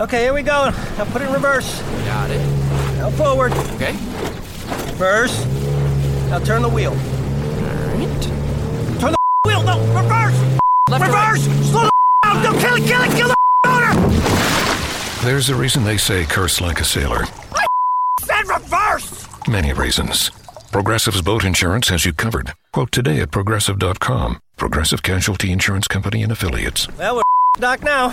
Okay, here we go. Now put it in reverse. Got it. Now forward. Okay. Reverse. Now turn the wheel. Alright. Turn the wheel. No, reverse. Left to right. reverse. Slow the down. Don't kill it. Kill it. Kill the motor. There's a reason they say curse like a sailor. Said reverse. Many reasons. Progressive's boat insurance has you covered. Quote today at progressive.com. Progressive Casualty Insurance Company and Affiliates. Well, we're doc now.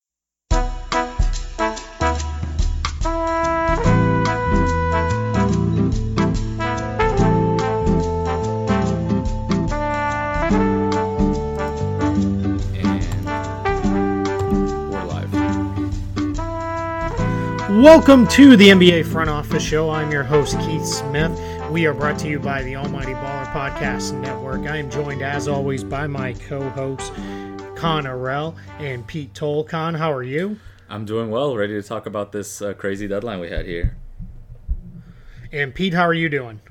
Welcome to the NBA Front Office Show. I'm your host, Keith Smith. We are brought to you by the Almighty Baller Podcast Network. I am joined, as always, by my co hosts, Kaan Erel and Pete Toal. Kaan, how are you? I'm doing well, ready to talk about this uh, crazy deadline we had here. And Pete, how are you doing?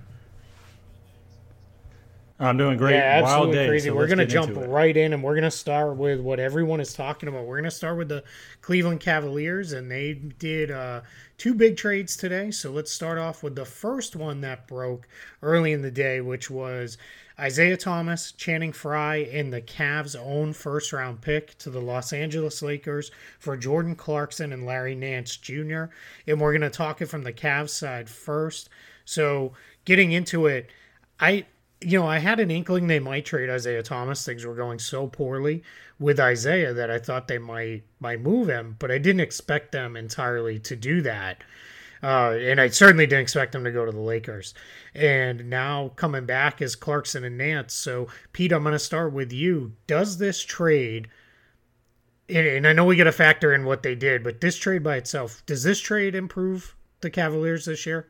I'm doing great. Yeah, Wild absolutely day. crazy. so we're going to jump right in and we're going to start with what everyone is talking about. We're going to start with the Cleveland Cavaliers, and they did uh, two big trades today. So let's start off with the first one that broke early in the day, which was Isaiah Thomas, Channing Frye, and the Cavs' own first round pick to the Los Angeles Lakers for Jordan Clarkson and Larry Nance Jr. And we're going to talk it from the Cavs side first. So getting into it, I you know, I had an inkling they might trade Isaiah Thomas. Things were going so poorly with Isaiah that I thought they might might move him, but I didn't expect them entirely to do that. Uh, and I certainly didn't expect them to go to the Lakers. And now coming back is Clarkson and Nance. So, Pete, I'm going to start with you. Does this trade, and, I know we got to factor in what they did, but this trade by itself, does this trade improve the Cavaliers this year?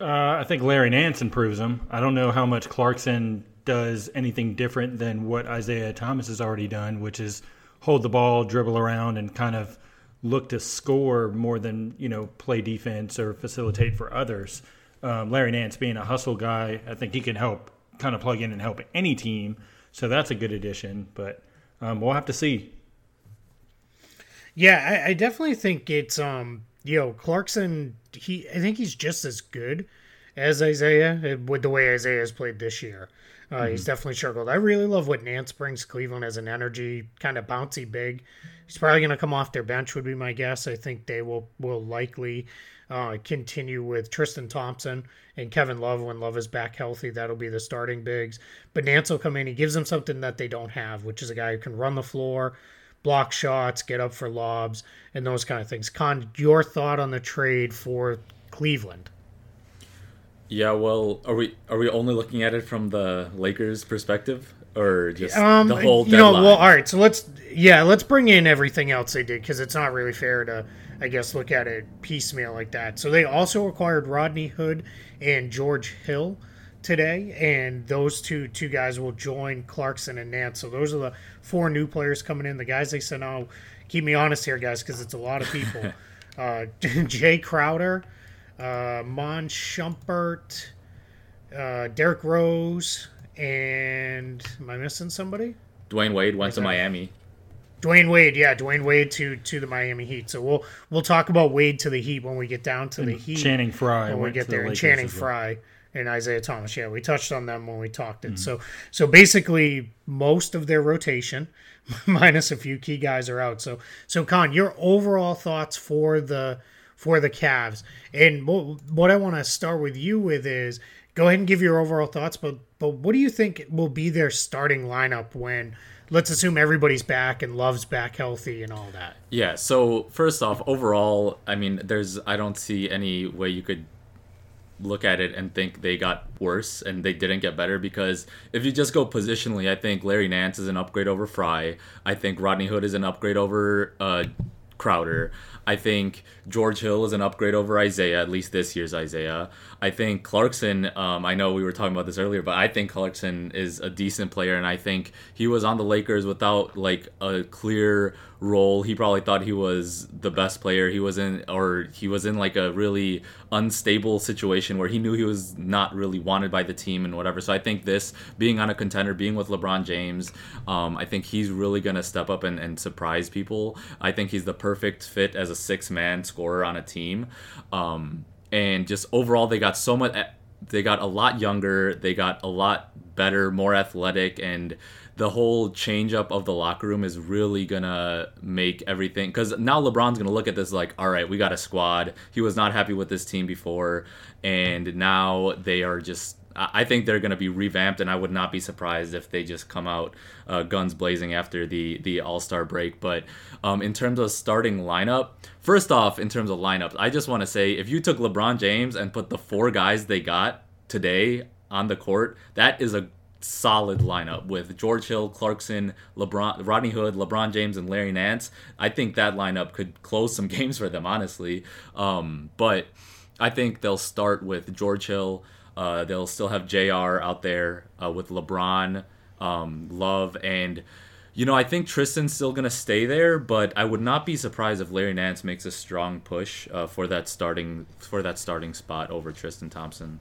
Uh, I think Larry Nance improves them. I don't know how much Clarkson does anything different than what Isaiah Thomas has already done, which is hold the ball, dribble around, and kind of look to score more than you know play defense or facilitate for others. Um, Larry Nance being a hustle guy, I think he can help kind of plug in and help any team. So that's a good addition, but um, we'll have to see. Yeah, I, I definitely think it's um you know Clarkson. He I think he's just as good as Isaiah uh, with the way Isaiah has played this year. Uh, He's definitely struggled. I really love what Nance brings Cleveland as an energy kind of bouncy big. He's probably going to come off their bench, would be my guess. I think they will will likely uh, continue with Tristan Thompson and Kevin Love when Love is back healthy. That'll be the starting bigs. But Nance will come in. He gives them something that they don't have, which is a guy who can run the floor, block shots, get up for lobs, and those kind of things. Kaan, your thought on the trade for Cleveland? Yeah, well, are we are we only looking at it from the Lakers' perspective, or just Um, the whole you know, well, all right. So let's yeah, let's bring in everything else they did because it's not really fair to, I guess, look at it piecemeal like that. So they also acquired Rodney Hood and George Hill today, and those two two guys will join Clarkson and Nance. So those are the four new players coming in. The guys they sent out. keep me honest here, guys, because it's a lot of people." uh, Jae Crowder, uh, Iman Shumpert, uh, Derrick Rose, and am I missing somebody? Dwyane Wade went to Miami. Dwyane Wade, yeah, Dwyane Wade to to the Miami Heat. So we'll we'll talk about Wade to the Heat when we get down to the Heat. Channing Frye when we went get to the there, and Lakers Channing as well. And Isaiah Thomas. Yeah, we touched on them when we talked Mm-hmm. it. So so basically, most of their rotation, minus a few key guys, are out. So so Kaan, your overall thoughts for the for the Cavs, and what, what I want to start with you with is go ahead and give your overall thoughts. But but what do you think will be their starting lineup when? Let's assume everybody's back and Love's back healthy and all that. Yeah. So first off, overall, I mean, there's I don't see any way you could look at it and think they got worse and they didn't get better because if you just go positionally, I think Larry Nance is an upgrade over Frye. I think Rodney Hood is an upgrade over uh, Crowder. I think George Hill is an upgrade over Isaiah, at least this year's Isaiah. I think Clarkson, um, I know we were talking about this earlier, but I think Clarkson is a decent player, and I think he was on the Lakers without like a clear role. He probably thought he was the best player. He was in, or he was in like a really unstable situation where he knew he was not really wanted by the team and whatever. So I think this being on a contender, being with LeBron James, um, I think he's really gonna step up and, and surprise people. I think he's the perfect fit as a six man scorer on a team. Um, and just overall, they got so much. They got a lot younger. They got a lot better, more athletic, and the whole change up of the locker room is really gonna make everything because now LeBron's gonna look at this like, all right, we got a squad. He was not happy with this team before, and now they are just I think they're to be revamped, and I would not be surprised if they just come out uh, guns blazing after the the All Star break. But um, in terms of starting lineup, first off, in terms of lineups, I just want to say if you took LeBron James and put the four guys they got today on the court, that is a solid lineup with George Hill, Clarkson, LeBron, Rodney Hood, LeBron James, and Larry Nance. I think that lineup could close some games for them, honestly. Um, but I think they'll start with George Hill. Uh, they'll still have JR out there uh, with LeBron, um, Love, and you know I think Tristan's still gonna stay there, but I would not be surprised if Larry Nance makes a strong push uh, for that starting for that starting spot over Tristan Thompson.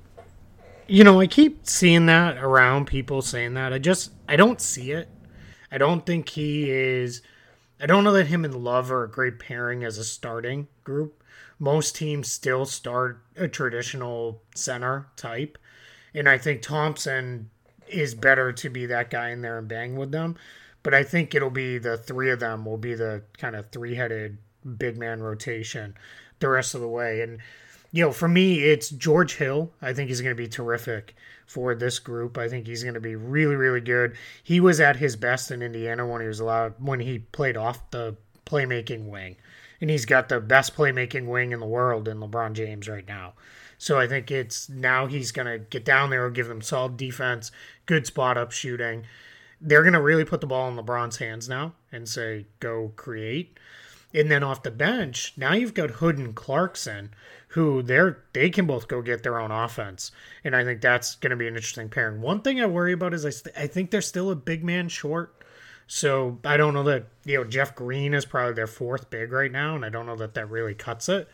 You know, I keep seeing that around people saying that. I just I don't see it. I don't think he is. I don't know that him and Love are a great pairing as a starting group most teams still start a traditional center type. And I think Thompson is better to be that guy in there and bang with them. But I think it'll be the three of them will be the kind of three headed big man rotation the rest of the way. And, you know, for me, it's George Hill. I think he's going to be terrific for this group. I think he's going to be really, really good. He was at his best in Indiana when he was allowed, when he played off the playmaking wing and he's got the best playmaking wing in the world in LeBron James right now. So I think it's now he's going to get down there and give them solid defense, good spot up shooting. They're going to really put the ball in LeBron's hands now and say, go create. And then off the bench, now you've got Hood and Clarkson, who they're they can both go get their own offense, and I think that's going to be an interesting pairing. One thing I worry about is I, st- I think they're still a big man short so I don't know that you know Jeff Green is probably their fourth big right now, and I don't know that that really cuts it.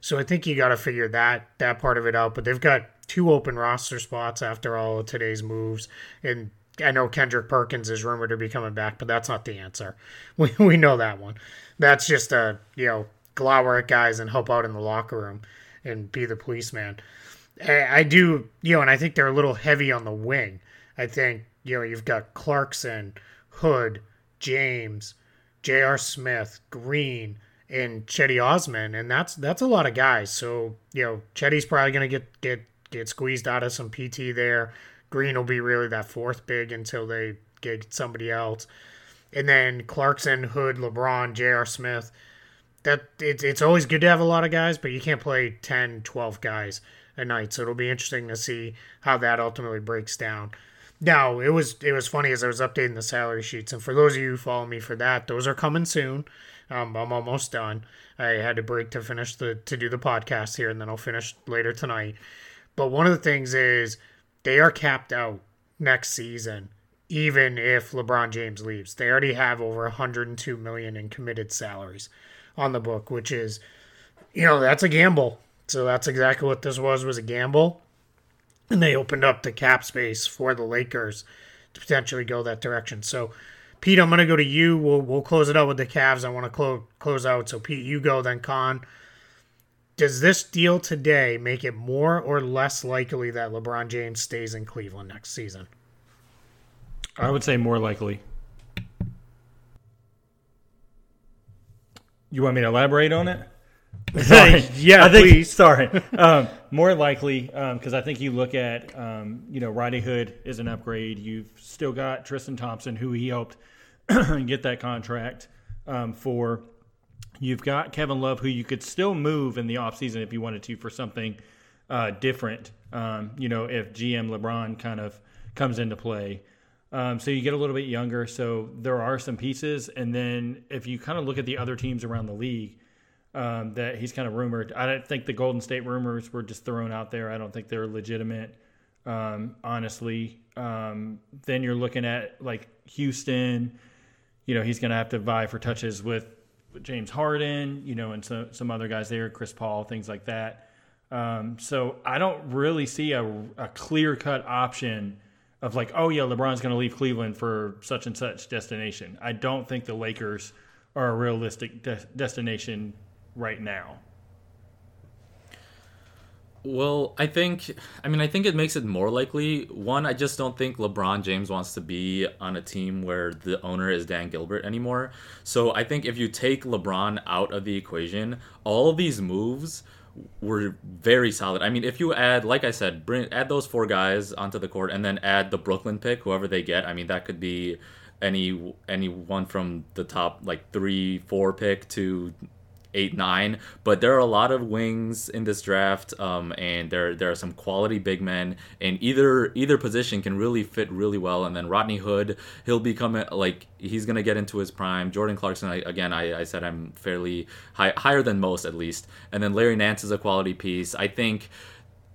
So I think you got to figure that that part of it out. But they've got two open roster spots after all of today's moves, and I know Kendrick Perkins is rumored to be coming back, but that's not the answer. We we know that one. That's just a you know glower at guys and help out in the locker room and be the policeman. I, I do you know, and I think they're a little heavy on the wing. I think you know you've got Clarkson Hood, James, J.R. Smith, Green, and Cedi Osman, and that's that's a lot of guys. So you know, Cedi's probably gonna get get get squeezed out of some PT there. Green will be really that fourth big until they get somebody else, and then Clarkson, Hood, LeBron, J.R. Smith. That it's it's always good to have a lot of guys, but you can't play 10, 12 guys a night. So it'll be interesting to see how that ultimately breaks down. Now, it was it was funny as I was updating the salary sheets, and for those of you who follow me for that, those are coming soon. Um, I'm almost done. I had to break to finish the to do the podcast here, and then I'll finish later tonight. But one of the things is they are capped out next season, even if LeBron James leaves. They already have over 102 million in committed salaries on the book, which is, you know, that's a gamble. So that's exactly what this was was a gamble and they opened up the cap space for the Lakers to potentially go that direction. So, Pete, I'm going to go to you. We'll we'll close it out with the Cavs. I want to close close out. So, Pete, you go then. Kaan, does this deal today make it more or less likely that LeBron James stays in Cleveland next season? I would say more likely. You want me to elaborate on it? Yeah, I think, please. Sorry. Um, more likely, because um, I think you look at, um, you know, Rodney Hood is an upgrade. You've still got Tristan Thompson, who he helped get that contract um, for. You've got Kevin Love, who you could still move in the offseason if you wanted to for something uh, different. Um, you know, if GM LeBron kind of comes into play. Um, so you get a little bit younger. So there are some pieces, and then if you kind of look at the other teams around the league, um, that he's kind of rumored. I don't think the Golden State rumors were just thrown out there. I don't think they're legitimate. Um, honestly, um, then you're looking at like Houston. You know, he's going to have to vie for touches with, James Harden. You know, and some some other guys there, Chris Paul, things like that. Um, so I don't really see a, a clear cut option of like, oh yeah, LeBron's going to leave Cleveland for such and such destination. I don't think the Lakers are a realistic de- destination right now. Well, I think, I mean, I think it makes it more likely. One, I just don't think LeBron James wants to be on a team where the owner is Dan Gilbert anymore. So I think if you take LeBron out of the equation, all of these moves were very solid. I mean, if you add, like I said, bring add those four guys onto the court, and then add the Brooklyn pick, whoever they get. I mean, that could be any anyone from the top like three, four pick to eight, nine. But there are a lot of wings in this draft, um, and there there are some quality big men, and either either position can really fit really well. And then Rodney Hood, he'll become like he's gonna get into his prime. Jordan Clarkson, I, again, I, I said I'm fairly high, higher than most at least. And then Larry Nance is a quality piece. I think.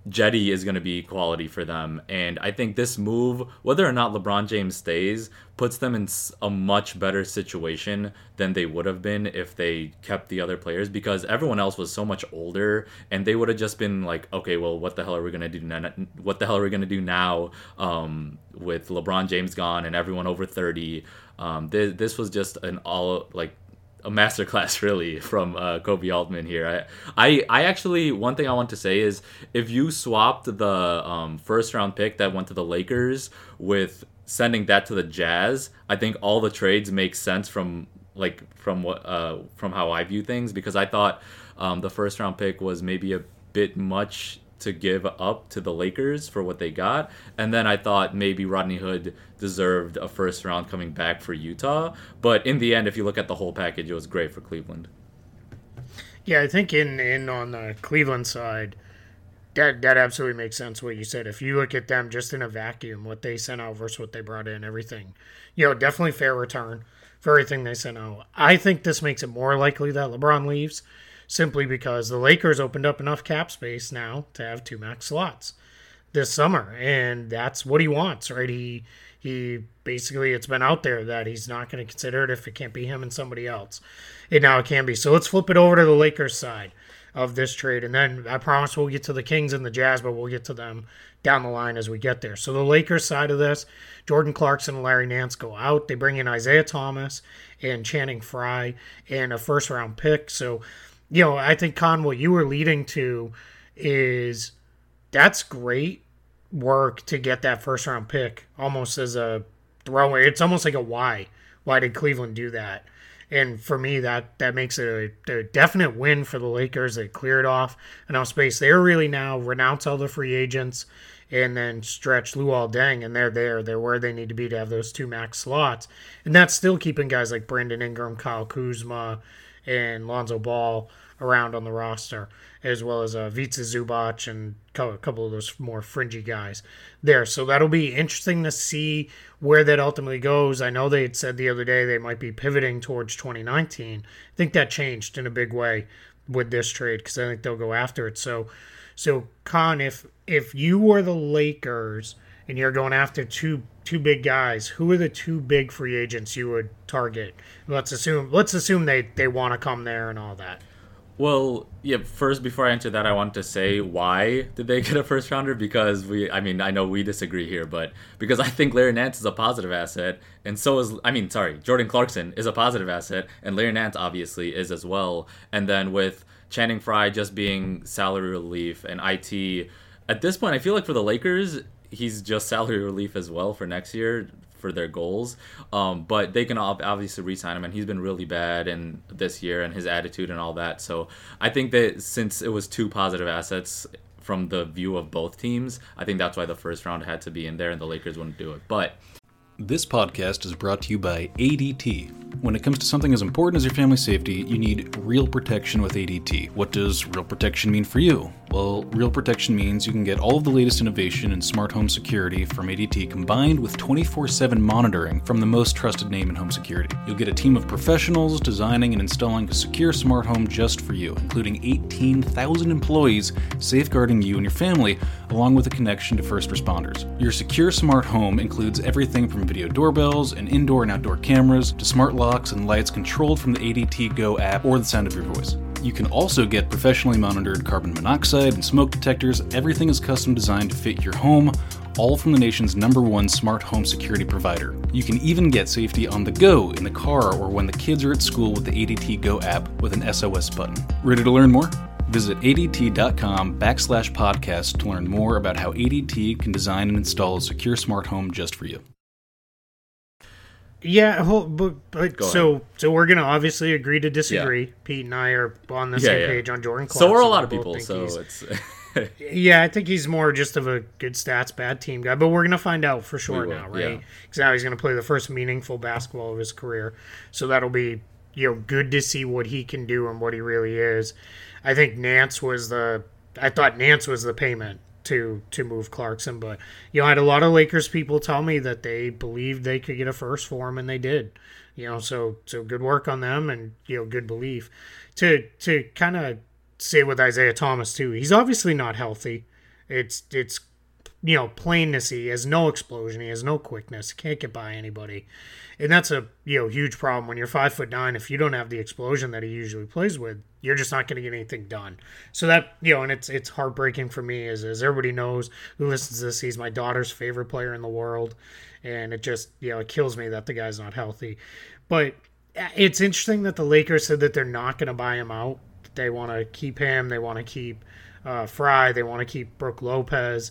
Jetty is going to be quality for them. And I think this move, whether or not LeBron James stays, puts them in a much better situation than they would have been if they kept the other players because everyone else was so much older and they would have just been like, okay, well, what the hell are we going to do now? What the hell are we going to do now um, with LeBron James gone and everyone over 30? Um, this, this was just an all like a masterclass really from uh, Koby Altman here. I, I, I actually one thing I want to say is if you swapped the um, first round pick that went to the Lakers with sending that to the Jazz, I think all the trades make sense from like from what uh, from how I view things because I thought um, the first round pick was maybe a bit much to give up to the Lakers for what they got. And then I thought maybe Rodney Hood deserved a first round coming back for Utah. But in the end, if you look at the whole package, it was great for Cleveland. Yeah, I think in, in on the Cleveland side, that that absolutely makes sense what you said. If you look at them just in a vacuum, what they sent out versus what they brought in, everything, you know, definitely fair return for everything they sent out. I think this makes it more likely that LeBron leaves simply because the Lakers opened up enough cap space now to have two max slots this summer, and that's what he wants, right? He he basically it's been out there that he's not going to consider it if it can't be him and somebody else, and now it can be. So let's flip it over to the Lakers side of this trade, and then I promise we'll get to the Kings and the Jazz, but we'll get to them down the line as we get there. So the Lakers side of this, Jordan Clarkson and Larry Nance go out. They bring in Isaiah Thomas and Channing Frye and a first round pick. So you know, I think Kaan, what you were leading to is that's great work to get that first round pick almost as a throwaway. It's almost like a why. Why did Cleveland do that? And for me, that that makes it a, a definite win for the Lakers. They cleared off enough space. They're really now renounce all the free agents and then stretch Luol Deng, and they're there. They're where they need to be to have those two max slots. And that's still keeping guys like Brandon Ingram, Kyle Kuzma, and Lonzo Ball around on the roster, as well as uh, Ivica Zubac and a couple of those more fringy guys there. So that'll be interesting to see where that ultimately goes. I know they had said the other day they might be pivoting towards 2019. I think that changed in a big way with this trade because I think they'll go after it. So, so Kaan, if if you were the Lakers and you're going after two two big guys, who are the two big free agents you would target? Let's assume let's assume they they want to come there and all that. Well, yeah. First, before I answer that, I want to say why did they get a first rounder? Because we, I mean, I know we disagree here, but because I think Larry Nance is a positive asset, and so is, I mean, sorry, Jordan Clarkson is a positive asset, and Larry Nance obviously is as well. And then with Channing Frye just being salary relief and IT, at this point, I feel like for the Lakers, he's just salary relief as well for next year for their goals. Um, but they can obviously re-sign him, and he's been really bad in this year and his attitude and all that. So I think that since it was two positive assets from the view of both teams, I think that's why the first round had to be in there, and the Lakers wouldn't do it. But this podcast is brought to you by ADT. When it comes to something as important as your family safety, you need real protection with ADT. What does real protection mean for you? Well, Real Protection means you can get all of the latest innovation in smart home security from ADT combined with 24 7 monitoring from the most trusted name in home security. You'll get a team of professionals designing and installing a secure smart home just for you, including 18,000 employees safeguarding you and your family, along with a connection to first responders. Your secure smart home includes everything from video doorbells and indoor and outdoor cameras to smart locks and lights controlled from the ADT Go app or the sound of your voice. You can also get professionally monitored carbon monoxide and smoke detectors. Everything is custom designed to fit your home, all from the nation's number one smart home security provider. You can even get safety on the go in the car or when the kids are at school with the ADT Go app with an SOS button. Ready to learn more? Visit ADT.com backslash podcast to learn more about how ADT can design and install a secure smart home just for you. Yeah, whole- but, but so so we're gonna obviously agree to disagree. Pete and I are on the Yeah, same yeah. page on Jordan. Clark. So are a lot of people. So it's yeah, I think he's more just of a good stats, bad team guy. But we're gonna find out for sure now, right? yeah. Because now he's gonna play the first meaningful basketball of his career. So that'll be you know good to see what he can do and what he really is. I think Nance was the. I thought Nance was the payment to to move Clarkson, but you know I had a lot of Lakers people tell me that they believed they could get a first for him, and they did. You know, so so good work on them, and you know good belief. To to kind of say with Isaiah Thomas too, he's obviously not healthy. It's it's you know plainness. He has no explosion. He has no quickness. Can't get by anybody, and that's a you know huge problem when you're five foot nine. If you don't have the explosion that he usually plays with, you're just not going to get anything done. So that you know, and it's it's heartbreaking for me as as everybody knows who listens to this. He's my daughter's favorite player in the world, and it just you know it kills me that the guy's not healthy. But uh, it's interesting that the Lakers said that they're not going to buy him out. They want to keep him. They want to keep uh, Frye. They want to keep Brooke Lopez.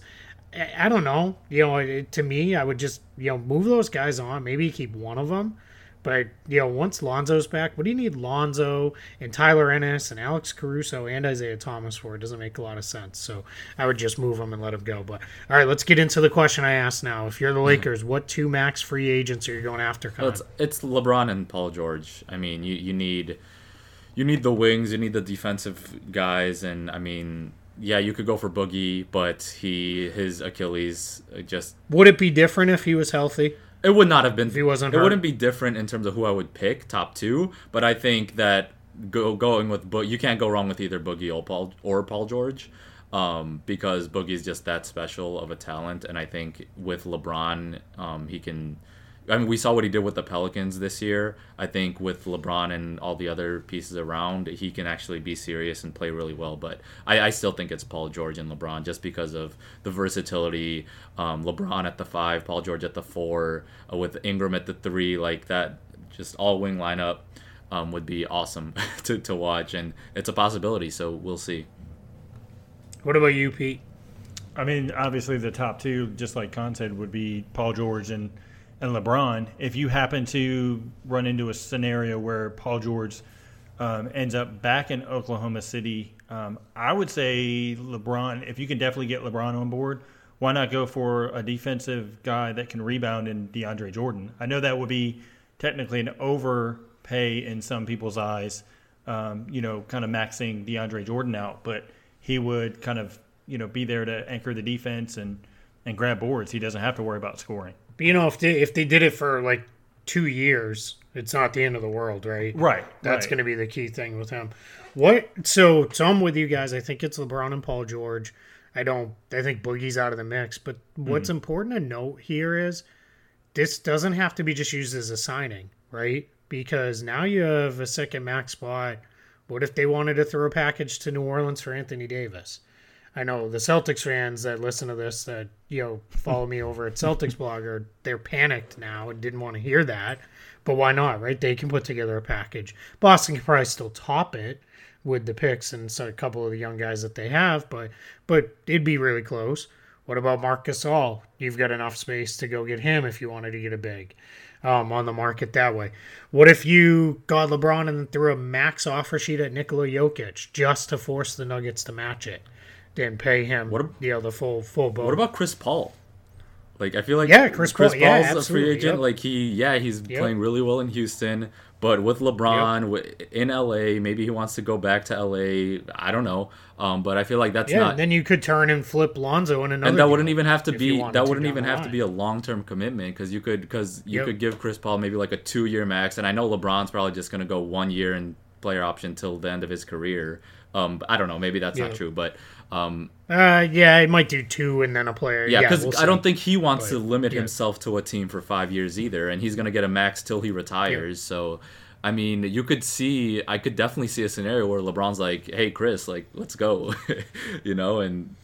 I, I don't know. You know, it, to me, I would just you know move those guys on. Maybe keep one of them. But you know, once Lonzo's back, what do you need Lonzo and Tyler Ennis and Alex Caruso and Isaiah Thomas for? It doesn't make a lot of sense. So I would just move them and let them go. But all right, let's get into the question I asked now. If you're the Lakers, what two max free agents are you going after? Well, it's it's LeBron and Paul George. I mean, you you need you need the wings, you need the defensive guys, and I mean, yeah, you could go for Boogie, but he his Achilles uh, just Would it be different if he was healthy? It would not have been. he wasn't it hurt. wouldn't be different in terms of who I would pick top two, but I think that go going with Bo- you can't go wrong with either Boogie or Paul or Paul George. Um, because Boogie's just that special of a talent, and I think with LeBron, um, he can. I mean, we saw what he did with the Pelicans this year. I think with LeBron and all the other pieces around, he can actually be serious and play really well. But I, I still think it's Paul George and LeBron just because of the versatility. Um, LeBron at the five, Paul George at the four, uh, with Ingram at the three, like that, just all wing lineup um, would be awesome to, to watch. And it's a possibility, so we'll see. What about you, Pete? I mean, obviously the top two, just like Kaan said, would be Paul George and and LeBron. If you happen to run into a scenario where Paul George um, ends up back in Oklahoma City, um, I would say LeBron. If you can definitely get LeBron on board, why not go for a defensive guy that can rebound in DeAndre Jordan? I know that would be technically an overpay in some people's eyes. Um, you know, kind of maxing DeAndre Jordan out, but he would kind of you know be there to anchor the defense and and grab boards. He doesn't have to worry about scoring. But you know, if they if they did it for like two years, it's not the end of the world, right? Right. That's right. going to be the key thing with him. What? So, so I'm with you guys. I think it's LeBron and Paul George. I don't. I think Boogie's out of the mix. But what's hmm. important to note here is this doesn't have to be just used as a signing, right? Because now you have a second max spot. What if they wanted to throw a package to New Orleans for Anthony Davis? I know the Celtics fans that listen to this that you know follow me over at Celtics blogger, they're panicked now and didn't want to hear that. But why not, right? They can put together a package. Boston can probably still top it with the picks and so a couple of the young guys that they have, but but it'd be really close. What about Marcus All? You've got enough space to go get him if you wanted to get a big um, on the market that way. What if you got LeBron and threw a max offer sheet at Nikola Jokic just to force the Nuggets to match it? Then pay him, What ab- you know, the full full boat. What about Chris Paul? Like I feel like Yeah, Chris Paul, Paul's yeah, a free agent. yep. Like he, yeah, he's Yep. playing really well in Houston, But with LeBron wi- in LA, maybe he wants to go back to LA. I don't know. Um, but I feel like that's Yeah, not. then you could turn and flip Lonzo in another. and that wouldn't even have to be that wouldn't even have to be a long term commitment because you could because you Yep. could give Chris Paul maybe like a two year max, and I know LeBron's probably just gonna go one year and player option till the end of his career. Um, I don't know, maybe that's not true, but um, Uh, yeah, it might do two and then a player. yeah, because we'll I don't think he wants to limit yeah. himself to a team for five years either, and he's gonna get a max till he retires. So, I mean, you could see, I could definitely see a scenario where LeBron's like, "Hey, Chris, like, let's go," you know, and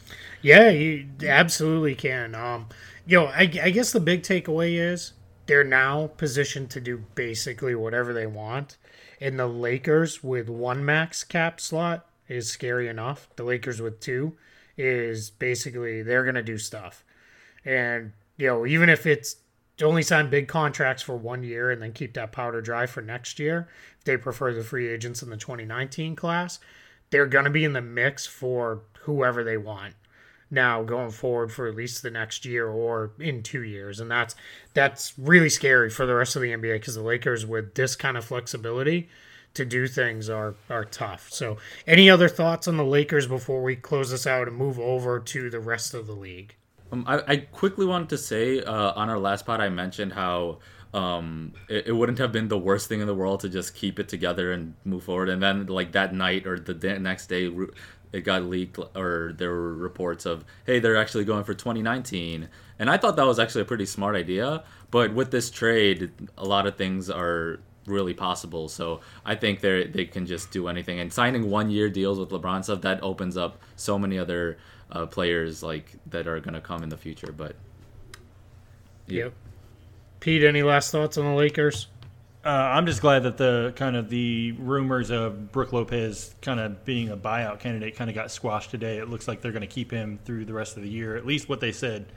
Yeah, you absolutely can. Um, yo, I, I guess the big takeaway is they're now positioned to do basically whatever they want, and the Lakers with one max cap slot is scary enough. The Lakers with two is basically they're gonna do stuff, and you know even if it's to only sign big contracts for one year and then keep that powder dry for next year, if they prefer the free agents in the 2019 class, they're gonna be in the mix for whoever they want now going forward for at least the next year or in two years and that's that's really scary for the rest of the nba because the lakers with this kind of flexibility to do things are are tough so any other thoughts on the lakers before we close this out and move over to the rest of the league Um, I, I quickly wanted to say uh, on our last pod, I mentioned how um, it, it wouldn't have been the worst thing in the world to just keep it together and move forward. And then, like that night or the day, next day, it got leaked, or there were reports of, hey, they're actually going for 2019. And I thought that was actually a pretty smart idea. But with this trade, a lot of things are really possible. So I think they they can just do anything. And signing one year deals with LeBron stuff that opens up so many other uh, players like that are gonna come in the future. But Yeah. yep pete any last thoughts on the lakers Uh, I'm just glad that the kind of the rumors of Brooke Lopez kind of being a buyout candidate kind of got squashed today. It looks like they're going to keep him through the rest of the year, at least what they said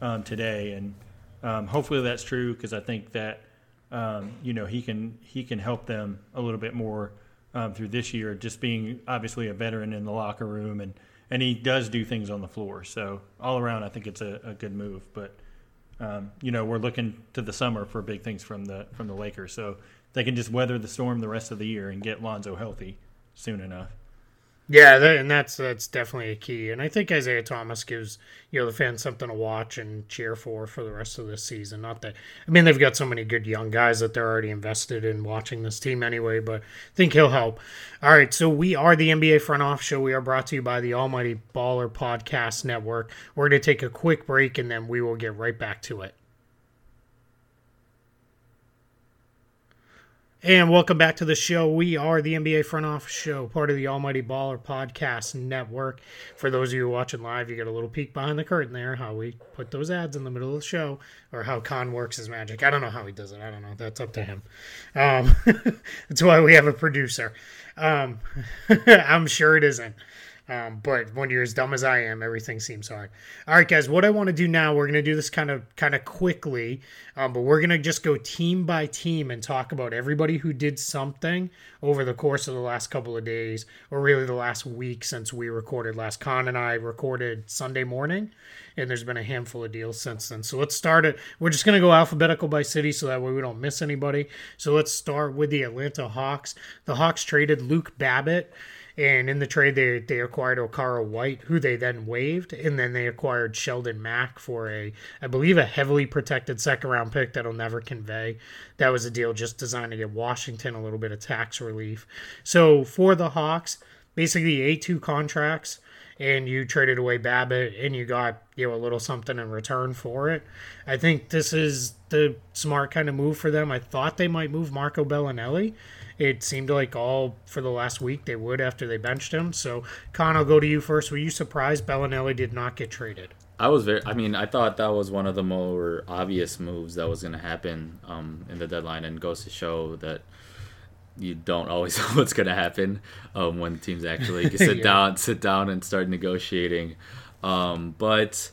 um, today, and um, hopefully that's true because I think that um, you know he can he can help them a little bit more um, through this year, just being obviously a veteran in the locker room and and he does do things on the floor. So all around, I think it's a, a good move, but um, you know, we're looking to the summer for big things from the from the Lakers. So they can just weather the storm the rest of the year and get Lonzo healthy soon enough. Yeah, that, and that's that's definitely a key. And I think Isaiah Thomas gives you know the fans something to watch and cheer for for the rest of this season. Not that I mean they've got so many good young guys that they're already invested in watching this team anyway, but I think he'll help. All right, so we are the NBA Front Office Show. We are brought to you by the Almighty Baller Podcast Network. We're going to take a quick break and then we will get right back to it. And welcome back to the show. We are the NBA Front Office Show, part of the Almighty Baller Podcast Network. For those of you watching live, you get a little peek behind the curtain there, how we put those ads in the middle of the show, or how Kaan works his magic. I don't know how he does it. I don't know. That's up to him. Um, that's why we have a producer. Um, I'm sure it isn't. Um, but when you're as dumb as I am, everything seems hard. All right, guys. What I want to do now, we're gonna do this kind of kind of quickly, um, but we're gonna just go team by team and talk about everybody who did something over the course of the last couple of days, or really the last week since we recorded last. Kaan and I recorded Sunday morning, and there's been a handful of deals since then. So let's start it. We're just gonna go alphabetical by city, so that way we don't miss anybody. So let's start with the Atlanta Hawks. The Hawks traded Luke Babbitt. And in the trade, they, they acquired Okaro White, who they then waived, and then they acquired Sheldon Mac for a, I believe, a heavily protected second round pick that'll never convey. That was a deal just designed to get Washington a little bit of tax relief. So for the Hawks, basically A2 contracts, and you traded away Babbitt, and you got you know a little something in return for it. I think this is the smart kind of move for them. I thought they might move Marco Belinelli it seemed like all for the last week they would after they benched him. So, Kaan, I'll go to you first. Were you surprised Belinelli did not get traded? I was very. I mean, I thought that was one of the more obvious moves that was going to happen um, in the deadline, and goes to show that you don't always know what's going to happen um, when teams actually sit Yeah. down, sit down, and start negotiating. Um, but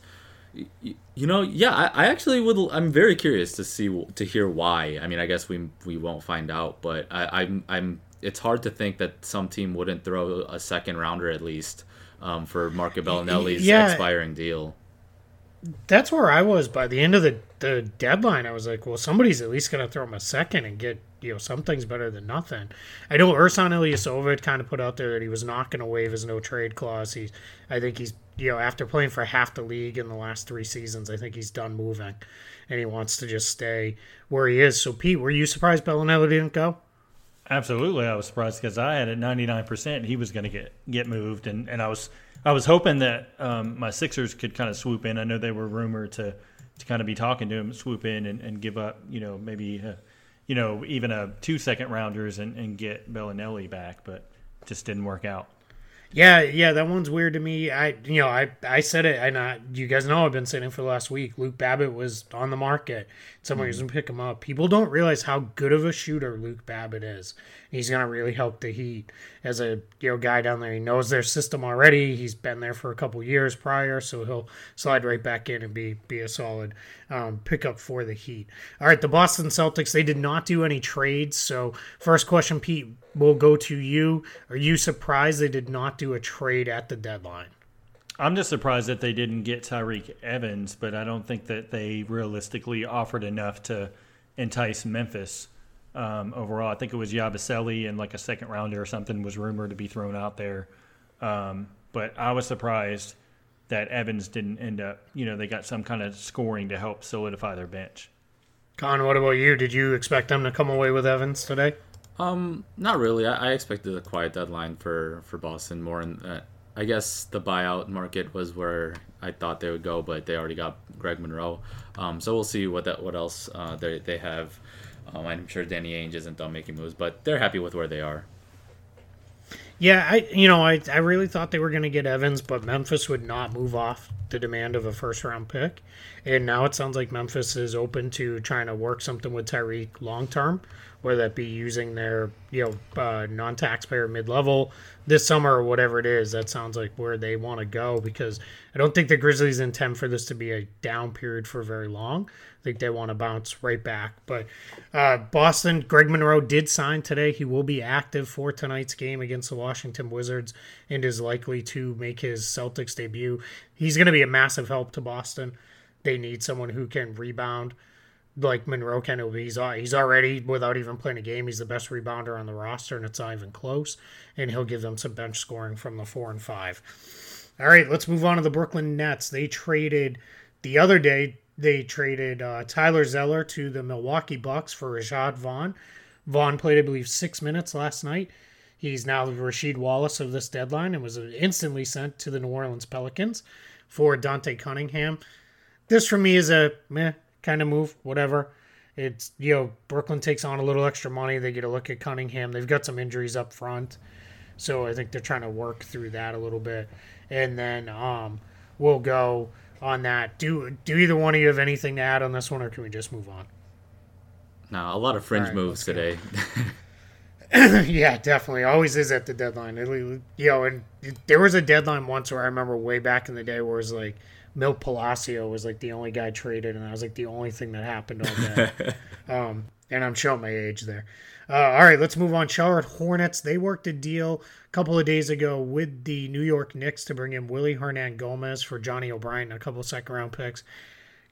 you know, yeah, I, I actually would. I'm very curious to see to hear why. I mean, I guess we we won't find out, but I, I'm I'm. It's hard to think that some team wouldn't throw a second rounder at least um, for Marco Belinelli's yeah. expiring deal. That's where I was by the end of the, the deadline. I was like, well, somebody's at least going to throw him a second and get you know something's better than nothing. I know Ilyasova had kind of put out there that he was not going to waive his no trade clause. He's, I think he's you know after playing for half the league in the last three seasons, I think he's done moving, and he wants to just stay where he is. So Pete, were you surprised Belinelli didn't go? Absolutely, I was surprised because I had it ninety nine percent he was going to get get moved, and, and I was I was hoping that um, my Sixers could kind of swoop in. I know they were rumored to to kind of be talking to him, swoop in and, and give up, you know, maybe, uh, you know, even a two second rounders and, and get Belinelli back, but just didn't work out. Yeah, yeah, that one's weird to me. I, you know, I, I said it, and I, you guys know I've been saying it for the last week. Luke Babbitt was on the market. Someone was mm. gonna pick him up. People don't realize how good of a shooter Luke Babbitt is. He's gonna really help the Heat as a you know guy down there. He knows their system already. He's been there for a couple years prior, so he'll slide right back in and be be a solid um, pickup for the Heat. All right, the Boston Celtics. They did not do any trades. So first question, Pete, will go to you. Are you surprised they did not do a trade at the deadline? I'm just surprised that they didn't get Tyreke Evans, but I don't think that they realistically offered enough to entice Memphis um, overall. I think it was Yabusele and like a second rounder or something was rumored to be thrown out there. Um, but I was surprised that Evans didn't end up, you know, they got some kind of scoring to help solidify their bench. Kaan, what about you? Did you expect them to come away with Evans today? Um, not really. I, I expected a quiet deadline for for Boston more, and uh, I guess the buyout market was where I thought they would go, but they already got Greg Monroe. Um, so we'll see what that what else uh, they they have. Um, I'm sure Danny Ainge isn't done making moves, but they're happy with where they are. Yeah, I you know I, I really thought they were going to get Evans, but Memphis would not move off the demand of a first round pick, and now it sounds like Memphis is open to trying to work something with Tyreke long term, whether that be using their you know uh, non taxpayer mid level this summer or whatever it is. That sounds like where they want to go because I don't think the Grizzlies intend for this to be a down period for very long. Think they want to bounce right back. But uh, Boston, Greg Monroe did sign today. He will be active for tonight's game against the Washington Wizards and is likely to make his Celtics debut. He's going to be a massive help to Boston. They need someone who can rebound like Monroe can. He's he's already without even playing a game. He's the best rebounder on the roster, and it's not even close. And he'll give them some bench scoring from the four and five. All right, let's move on to the Brooklyn Nets. They traded the other day they traded uh, Tyler Zeller to the Milwaukee Bucks for Rashad Vaughn. Vaughn played, I believe, six minutes last night. He's now the Rasheed Wallace of this deadline and was instantly sent to the New Orleans Pelicans for Dante Cunningham. This for me is a meh kind of move, whatever. It's you know Brooklyn takes on a little extra money. They get a look at Cunningham. They've got some injuries up front, so I think they're trying to work through that a little bit. And then um, we'll go on that. Do do either one of you have anything to add on this one, or can we just move on? No, a lot of fringe right, moves today. yeah, definitely. Always is at the deadline. It- you know, and there was a deadline once where I remember way back in the day where it was like Milt Palacio was like the only guy traded, and that was like the only thing that happened all day. um, and I'm showing my age there. Uh, all right, let's move on. Charlotte Hornets. They worked a deal a couple of days ago with the New York Knicks to bring in Willy Hernan Gomez for Johnny O'Bryant and a couple of second round picks.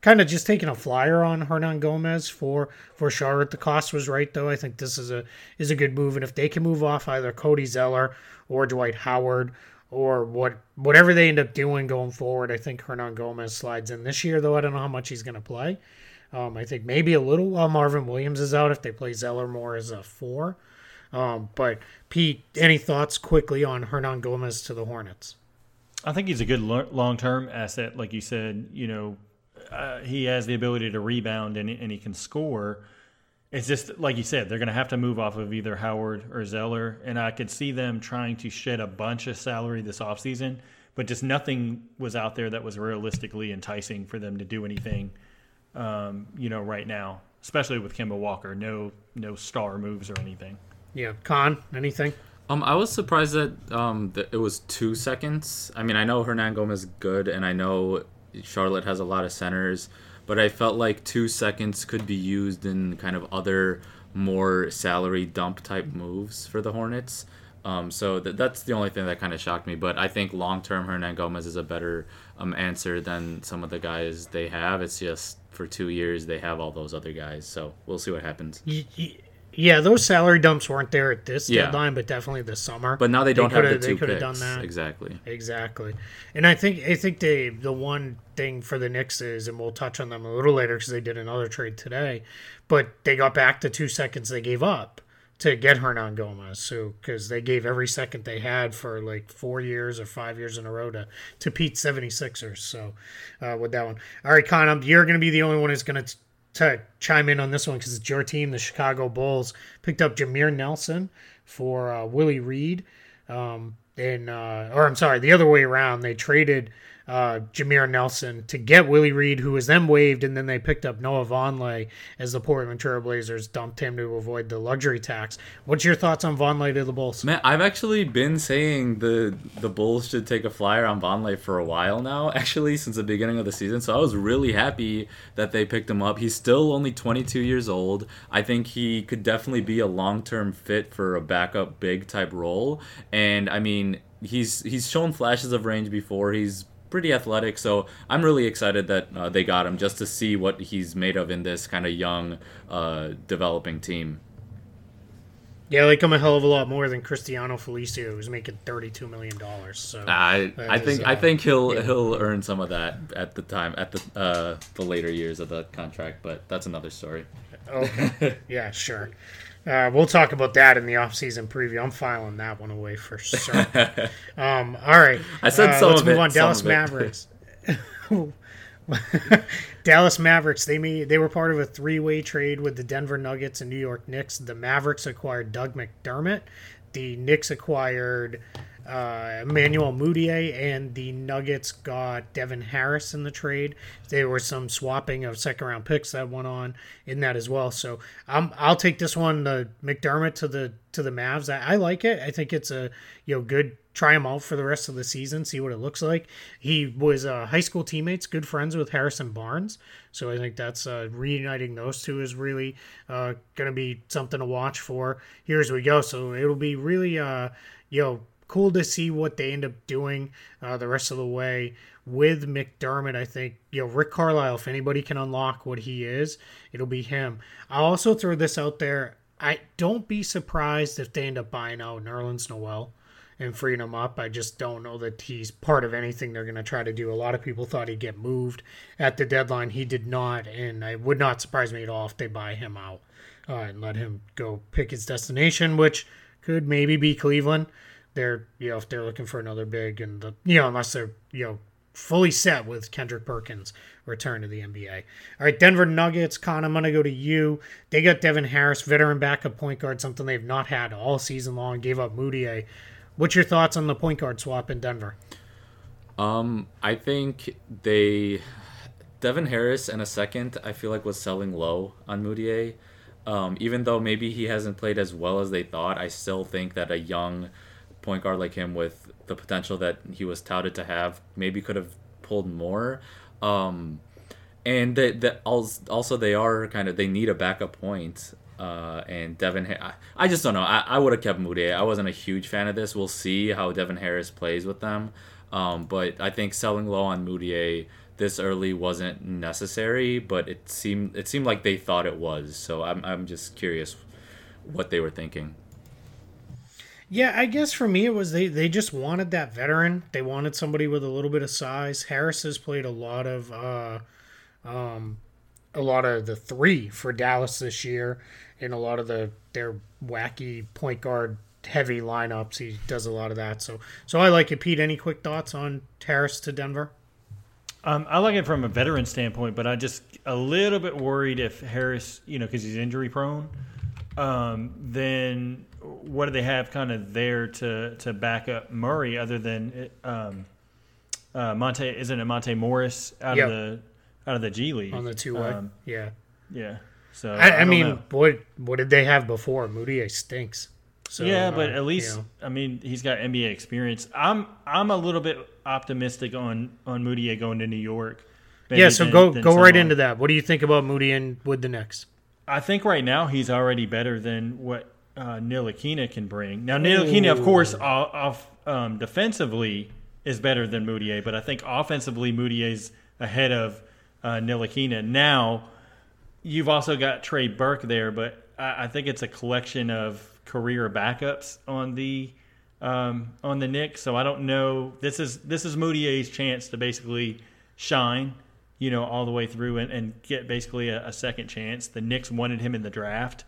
Kind of just taking a flyer on Hernangomez for for Charlotte. The cost was right though. I think this is a is a good move, and if they can move off either Cody Zeller or Dwight Howard or what whatever they end up doing going forward, I think Hernangomez slides in this year. Though I don't know how much he's going to play. Um, I think maybe a little while Marvin Williams is out if they play Zeller more as a four. Um, but Pete, any thoughts quickly on Hernangomez to the Hornets? I think he's a good long term asset. Like you said, you know, uh, he has the ability to rebound and, and he can score. It's just like you said, they're going to have to move off of either Howard or Zeller. And I could see them trying to shed a bunch of salary this offseason, but just nothing was out there that was realistically enticing for them to do anything, um, you know, right now, especially with Kemba Walker. No, no star moves or anything. Yeah, Kaan, anything? Um, I was surprised that um that it was two seconds. I mean, I know Hernangomez is good, and I know Charlotte has a lot of centers, but I felt like two seconds could be used in kind of other more salary dump type moves for the Hornets. Um, so th- that's the only thing that kind of shocked me. But I think long term, Hernangomez is a better um, answer than some of the guys they have. It's just for two years they have all those other guys. So we'll see what happens. Yeah, those salary dumps weren't there at this Yeah. deadline, but definitely this summer. But now they don't have coulda- the they two coulda picks. done that. Exactly. Exactly, and I think I think they the one thing for the Knicks is, and we'll touch on them a little later because they did another trade today, but they got back the two seconds they gave up to get Hernangomez. So because they gave every second they had for like four years or five years in a row to to Pete 76ers. So uh, with that one, all right, Kaan, you're going to be the only one who's going to. To chime in on this one because it's your team, the Chicago Bulls picked up Jameer Nelson for uh, Willie Reed um, and uh, or I'm sorry, the other way around. They traded uh, Jameer Nelson to get Willie Reed, who was then waived, and then they picked up Noah Vonleh as the Portland Trailblazers dumped him to avoid the luxury tax. What's your thoughts on Vonleh to the Bulls? Man, I've actually been saying the the Bulls should take a flyer on Vonleh for a while now, actually since the beginning of the season. So I was really happy that they picked him up. He's still only 22 years old. I think he could definitely be a long-term fit for a backup big type role. And I mean, he's he's shown flashes of range before. He's pretty athletic, so I'm really excited that uh, they got him just to see what he's made of in this kind of young, uh, developing team. Yeah, they come a hell of a lot more than Cristiano Felicio, who's making $32 million. So I I is, think I uh, think he'll yeah. he'll earn some of that at the time at the uh, the later years of the contract, but that's another story. Okay. yeah, sure. Uh, we'll talk about that in the off-season preview. I'm filing that one away for sure. um, all right. I said uh, let's move it, on. Dallas. Mavericks. Dallas Mavericks. They made, they were part of a three-way trade with the Denver Nuggets and New York Knicks. The Mavericks acquired Doug McDermott. The Knicks acquired uh, Emmanuel Mudiay, and the Nuggets got Devin Harris in the trade. There was some swapping of second-round picks that went on in that as well. So um, I'll take this one, the McDermott to the to the Mavs. I, I like it. I think it's a you know good try him out for the rest of the season, see what it looks like. He was uh, high school teammates, good friends with Harrison Barnes, so I think that's uh, reuniting those two is really uh, going to be something to watch for here as we go. So it'll be really, uh, you know, cool to see what they end up doing uh, the rest of the way with McDermott. I think you know Rick Carlisle. If anybody can unlock what he is, it'll be him. I'll also throw this out there. I don't be surprised if they end up buying out Nerlens Noel and freeing him up. I just don't know that he's part of anything they're going to try to do. A lot of people thought he'd get moved at the deadline. He did not, and it would not surprise me at all if they buy him out uh, and let him go pick his destination, which could maybe be Cleveland. They're you know if they're looking for another big and the you know unless they're you know fully set with Kendrick Perkins return to the NBA. All right, Denver Nuggets, Kaan, I'm going to go to you. They got Devin Harris, veteran backup point guard, something they've not had all season long, gave up Mudiay. What's your thoughts on the point guard swap in Denver? Um, I think they Devin Harris in a second. I feel like was selling low on Mudiay. Um, even though maybe he hasn't played as well as they thought, I still think that a young point guard like him with the potential that he was touted to have maybe could have pulled more. Um, and that that also they are kind of they need a backup point. Uh, and Devin, I I just don't know. I, I would have kept Moody. I wasn't a huge fan of this. We'll see how Devin Harris plays with them. Um, but I think selling low on Mudiay this early wasn't necessary. But it seemed it seemed like they thought it was. So I'm I'm just curious what they were thinking. Yeah, I guess for me it was they they just wanted that veteran. They wanted somebody with a little bit of size. Harris has played a lot of uh, um, a lot of the three for Dallas this year, in a lot of the their wacky point guard heavy lineups. He does a lot of that. So so I like it. Pete, any quick thoughts on Harris to Denver? Um, I like it from a veteran standpoint, but I just a little bit worried if Harris, you know, because he's injury prone. Um, then what do they have kind of there to to back up Murray other than um, uh, Monte? Isn't it Monte Morris out Yep. of the out of the G League On the two way, Um, yeah. yeah. So I, I, don't mean, know. what what did they have before? Mudiay stinks. So, yeah, but uh, at least you know. I mean he's got NBA experience. I'm I'm a little bit optimistic on on Mudiay going to New York. yeah. So than- go than go right into that. What do you think about Moody and with the Knicks? I think right now he's already better than what uh, Ntilikina can bring. Now Ntilikina, of course, off, off um, defensively is better than Mudiay, but I think offensively Mudiay's ahead of uh, Ntilikina. Now you've also got Trey Burke there, but I, I think it's a collection of career backups on the um, on the Knicks. So I don't know. This is this is Mudiay's chance to basically shine, you know, all the way through and, and get basically a, a second chance. The Knicks wanted him in the draft.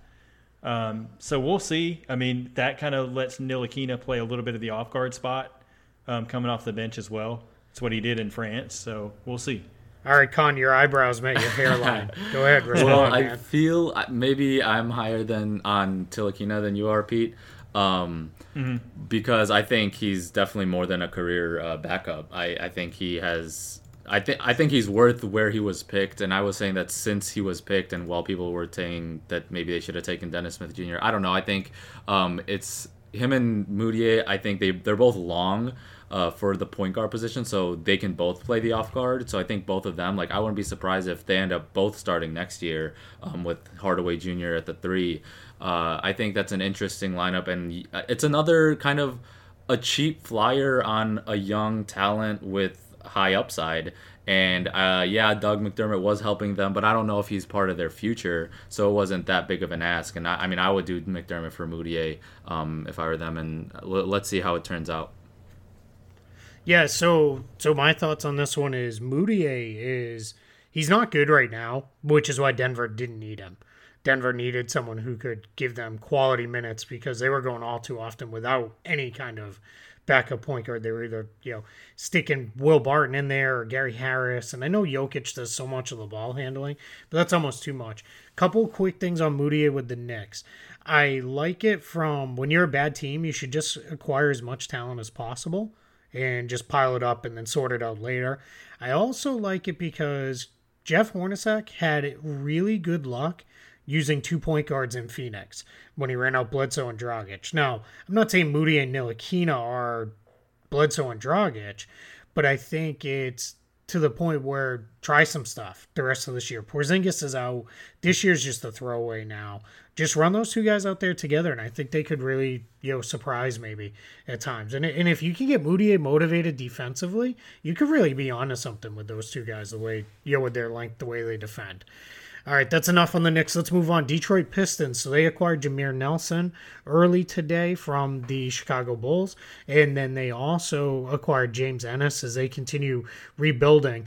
Um, so we'll see. I mean, that kind of lets Ntilikina play a little bit of the off guard spot um, coming off the bench as well. It's what he did in France. So we'll see. All right, Kaan, your eyebrows met your hairline. Go ahead, respond, Well, I man. feel uh, maybe I'm higher than on Ntilikina than you are, Pete. Um, because I think he's definitely more than a career uh, backup. I, I think he has. I think I think he's worth where he was picked, and I was saying that since he was picked, and while people were saying that maybe they should have taken Dennis Smith Jr., I don't know. I think um, it's him and Mudiay. I think they they're both long uh, for the point guard position, so they can both play the off guard. So I think both of them. Like I wouldn't be surprised if they end up both starting next year um, with Hardaway Jr. at the three. Uh, I think that's an interesting lineup, and it's another kind of a cheap flyer on a young talent with high upside. And uh, yeah, Doug McDermott was helping them, but I don't know if he's part of their future, so it wasn't that big of an ask. And I, I mean, I would do McDermott for Mudiay um, if I were them, and l- let's see how it turns out. Yeah, so so my thoughts on this one is Mudiay is he's not good right now, which is why Denver didn't need him. Denver needed someone who could give them quality minutes because they were going all too often without any kind of backup point guard. They were either, you know, sticking Will Barton in there or Gary Harris. And I know Jokic does so much of the ball handling, but that's almost too much. Couple quick things on Mudiay with the Knicks. I like it from when you're a bad team, you should just acquire as much talent as possible and just pile it up and then sort it out later. I also like it because Jeff Hornacek had really good luck using two point guards in Phoenix when he ran out Bledsoe and Dragic. Now, I'm not saying Moody and Ntilikina are Bledsoe and Dragic, but I think it's to the point where try some stuff the rest of this year. Porzingis is out. This year's just a throwaway now. Just run those two guys out there together, and I think they could really, you know, surprise maybe at times. And and if you can get Mudiay motivated defensively, you could really be onto something with those two guys. The way you know with their length, the way they defend. All right, that's enough on the Knicks. Let's move on. Detroit Pistons. So they acquired Jameer Nelson early today from the Chicago Bulls, and then they also acquired James Ennis as they continue rebuilding.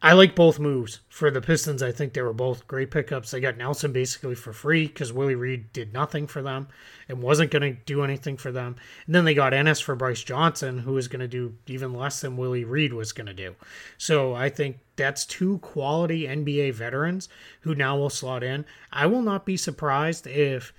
I like both moves for the Pistons. I think they were both great pickups. They got Nelson basically for free because Willie Reed did nothing for them and wasn't going to do anything for them. And then they got Ennis for Brice Johnson, who was going to do even less than Willie Reed was going to do. So I think that's two quality NBA veterans who now will slot in. I will not be surprised if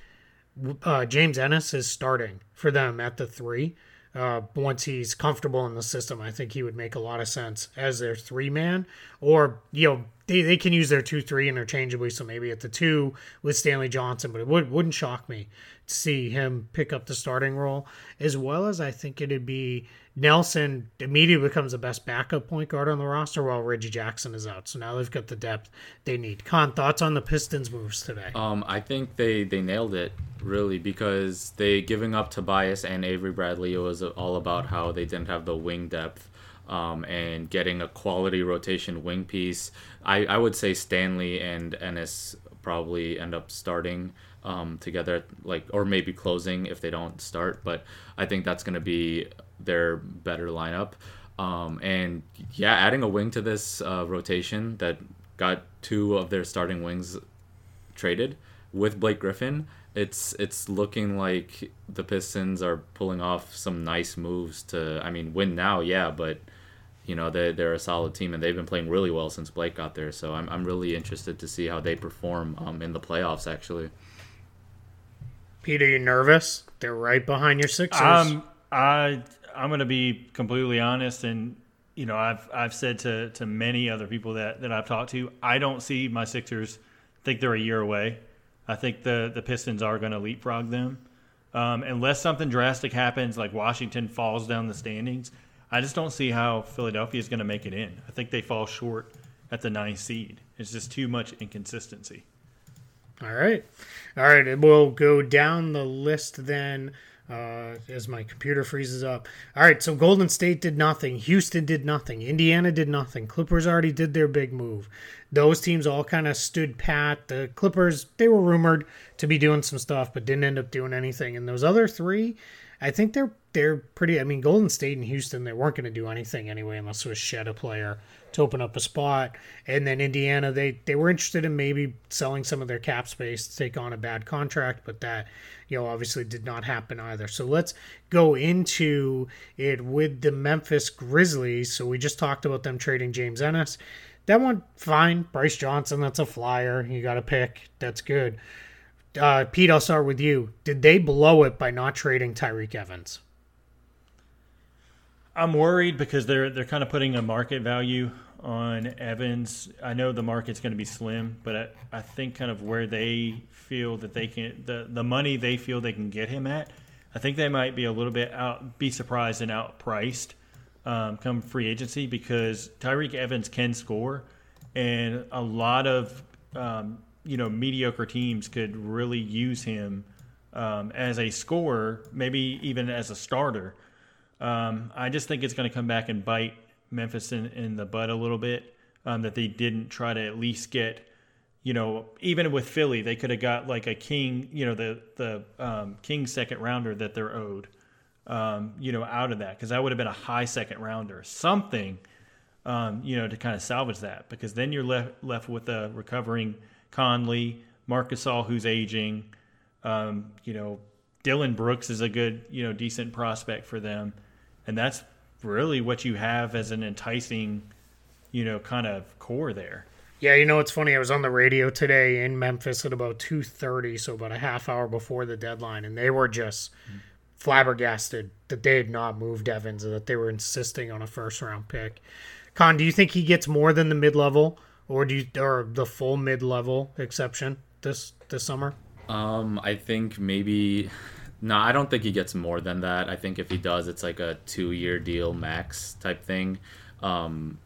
uh, James Ennis is starting for them at the three. Uh, once he's comfortable in the system, I think he would make a lot of sense as their three man. Or, you know, they, they can use their 2 3 interchangeably. So maybe at the two with Stanley Johnson, but it would, wouldn't shock me to see him pick up the starting role. As well as I think it'd be Nelson immediately becomes the best backup point guard on the roster while Reggie Jackson is out. So now they've got the depth they need. Kaan, thoughts on the Pistons moves today? Um, I think they they nailed it really because they giving up Tobias and Avery Bradley. It was all about how they didn't have the wing depth. Um, and getting a quality rotation wing piece. I, I would say Stanley and Ennis probably end up starting um, together, like or maybe closing if they don't start. But I think that's going to be their better lineup. Um, and yeah, adding a wing to this uh, rotation that got two of their starting wings traded with Blake Griffin, it's it's looking like the Pistons are pulling off some nice moves to. I mean, win now, yeah, but you know they they're a solid team and they've been playing really well since Blake got there. So I'm I'm really interested to see how they perform um, in the playoffs. Actually, Pete, are you nervous? They're right behind your Sixers. Um, I I'm going to be completely honest, and you know I've I've said to to many other people that that I've talked to, I don't see my Sixers. Think they're a year away. I think the the Pistons are going to leapfrog them, um, unless something drastic happens, like Washington falls down the standings. I just don't see how Philadelphia is going to make it in. I think they fall short at the ninth seed. It's just too much inconsistency. All right. All right. and We'll go down the list then uh, as my computer freezes up. All right, so Golden State did nothing. Houston did nothing. Indiana did nothing. Clippers already did their big move. Those teams all kind of stood pat. The Clippers, they were rumored to be doing some stuff, but didn't end up doing anything. And those other three, I think they're they're pretty. I mean, Golden State and Houston, they weren't going to do anything anyway unless it was shed a player to open up a spot. And then Indiana, they they were interested in maybe selling some of their cap space to take on a bad contract, but that you know obviously did not happen either. So let's go into it with the Memphis Grizzlies. So we just talked about them trading James Ennis. That one, fine. Brice Johnson, that's a flyer. You got a pick. That's good. Uh, Pete, I'll start with you. Did they blow it by not trading Tyreke Evans? I'm worried because they're they're kind of putting a market value on Evans. I know the market's going to be slim, but I, I think kind of where they feel that they can the the money they feel they can get him at. I think they might be a little bit out, be surprised and outpriced um, come free agency because Tyreke Evans can score, and a lot of um, you know mediocre teams could really use him um, as a scorer, maybe even as a starter. Um, I just think it's going to come back and bite Memphis in, in the butt a little bit. Um, that they didn't try to at least get, you know, even with Philly, they could have got like a king, you know, the the um, king second rounder that they're owed, um, you know, out of that because that would have been a high second rounder, something, um, you know, to kind of salvage that because then you're left left with a recovering Conley, Marc Gasol who's aging, um, you know, Dillon Brooks is a good, you know, decent prospect for them and that's really what you have as an enticing, you know, kind of core there. Yeah, you know it's funny. I was on the radio today in Memphis at about two thirty, so about a half hour before the deadline, and they were just flabbergasted that they had not moved Evans and that they were insisting on a first round pick. Kaan, do you think he gets more than the mid level, or do you, or the full mid level exception this this summer? Um, I think maybe no, I don't think he gets more than that. I think if he does, it's like a two-year deal max type thing, um,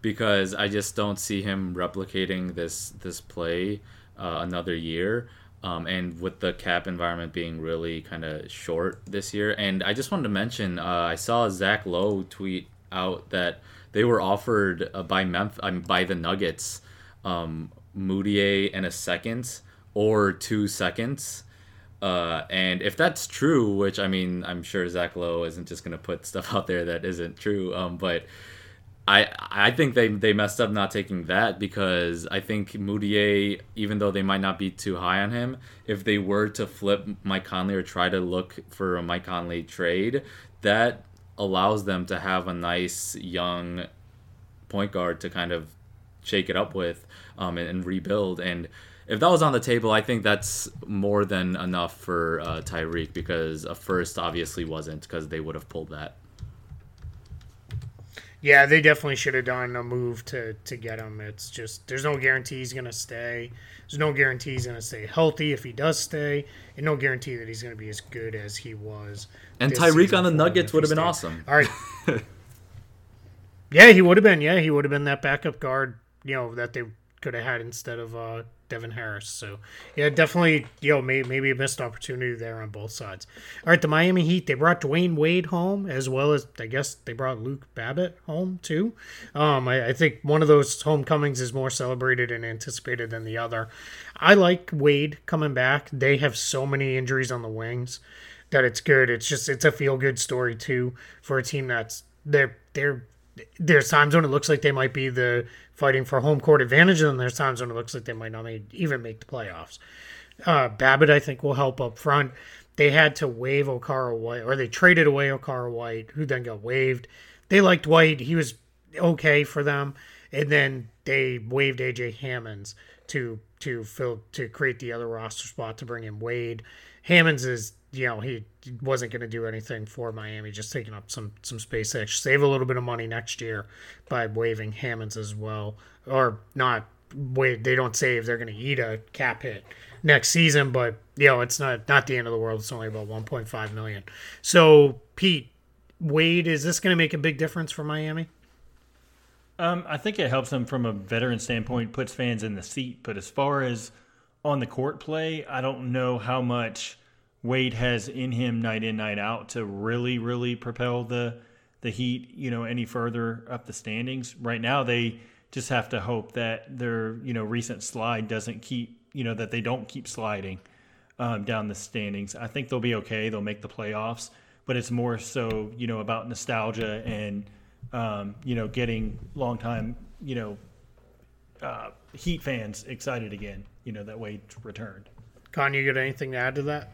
because I just don't see him replicating this this play uh, another year. Um, and with the cap environment being really kind of short this year, and I just wanted to mention, uh, I saw Zach Lowe tweet out that they were offered uh, by Memphis, um, by the Nuggets, um, Mudiay and a second or two seconds uh, and if that's true, which I mean, I'm sure Zach Lowe isn't just gonna put stuff out there that isn't true. Um, but I I think they they messed up not taking that because I think Mudiay, even though they might not be too high on him, if they were to flip Mike Conley or try to look for a Mike Conley trade, that allows them to have a nice young point guard to kind of shake it up with um, and, and rebuild and if that was on the table, I think that's more than enough for uh, Tyreke because a first obviously wasn't because they would have pulled that. Yeah, they definitely should have done a move to to get him. It's just there's no guarantee he's gonna stay. There's no guarantee he's gonna stay healthy if he does stay, and no guarantee that he's gonna be as good as he was. And Tyreke on the Nuggets would have been stayed. awesome. All right. yeah, he would have been. Yeah, he would have been that backup guard. You know that they could have had instead of uh, Devin Harris. So yeah, definitely, you know, maybe, maybe a missed opportunity there on both sides. All right, the Miami Heat they brought Dwyane Wade home as well as I guess they brought Luke Babbitt home too. Um, I, I think one of those homecomings is more celebrated and anticipated than the other. I like Wade coming back. They have so many injuries on the wings that it's good. It's just it's a feel good story too for a team that's they're they're there's times when it looks like they might be the fighting for home court advantage, and there's times when it looks like they might not even make the playoffs. Uh, Babbitt, I think, will help up front. They had to waive Okaro White, or they traded away Okaro White, who then got waived. They liked White; he was okay for them, and then they waived AJ Hammons to to fill to create the other roster spot to bring in Wade. Hammons is you know he wasn't going to do anything for Miami, just taking up some some space there. Save a little bit of money next year by waiving Hammons as well, or not. Wait, they don't save; they're going to eat a cap hit next season. But you know, it's not not the end of the world. It's only about 1.5 million. So, Pete Wade, is this going to make a big difference for Miami? Um, I think it helps them from a veteran standpoint, puts fans in the seat. But as far as on the court play, I don't know how much Wade has in him night in night out to really really propel the the Heat you know any further up the standings. Right now they just have to hope that their you know recent slide doesn't keep you know that they don't keep sliding um, down the standings. I think they'll be okay. They'll make the playoffs, but it's more so you know about nostalgia and um, you know getting longtime you know uh, Heat fans excited again. You know that Wade returned. Kaan, you got anything to add to that?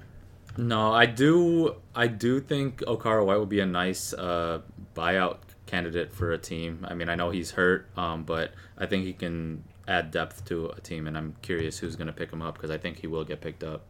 No, I do. I do think Okaro White would be a nice uh, buyout candidate for a team. I mean, I know he's hurt, um, but I think he can add depth to a team, and I'm curious who's going to pick him up because I think he will get picked up.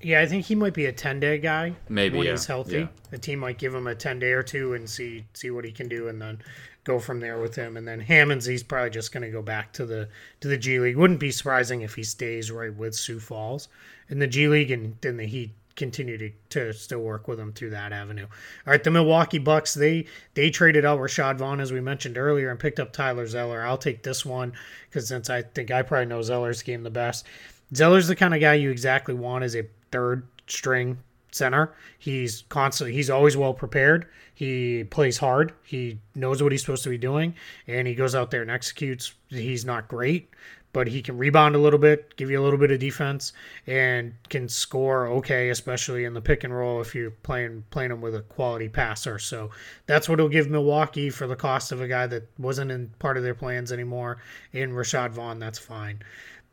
Yeah, I think he might be a ten day guy. Maybe, when yeah, he's healthy, yeah. the team might give him a ten day or two and see see what he can do, and then go from there with him. And then Hammons, he's probably just going to go back to the to the G League. Wouldn't be surprising if he stays right with Sioux Falls in the G League, and then the Heat continue to, to still work with him through that avenue. All right, the Milwaukee Bucks they they traded out Rashad Vaughn as we mentioned earlier and picked up Tyler Zeller. I'll take this one because since I think I probably know Zeller's game the best. Zeller's the kind of guy you exactly want as a third string center. He's constantly he's always well prepared. He plays hard. He knows what he's supposed to be doing and he goes out there and executes. He's not great, but he can rebound a little bit, give you a little bit of defense and can score okay, especially in the pick and roll if you're playing playing him with a quality passer. So that's what he'll give Milwaukee for the cost of a guy that wasn't in part of their plans anymore. In Rashad Vaughn, that's fine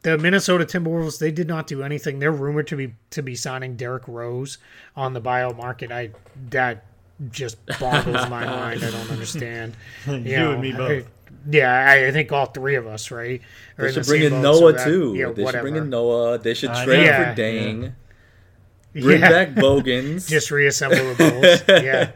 the Minnesota Timberwolves they did not do anything. They're rumored to be to be signing Derrick Rose on the buyout market. I that just boggles my mind. I don't understand. You and me both. I- yeah, I, I think all three of us, right? are They in the should bring in Noah that- too. Yeah, they whatever. should bring in Noah. They should I trade know. for Yeah, Dang. Bring Yeah. back Bogans. just reassemble the Bulls. yeah,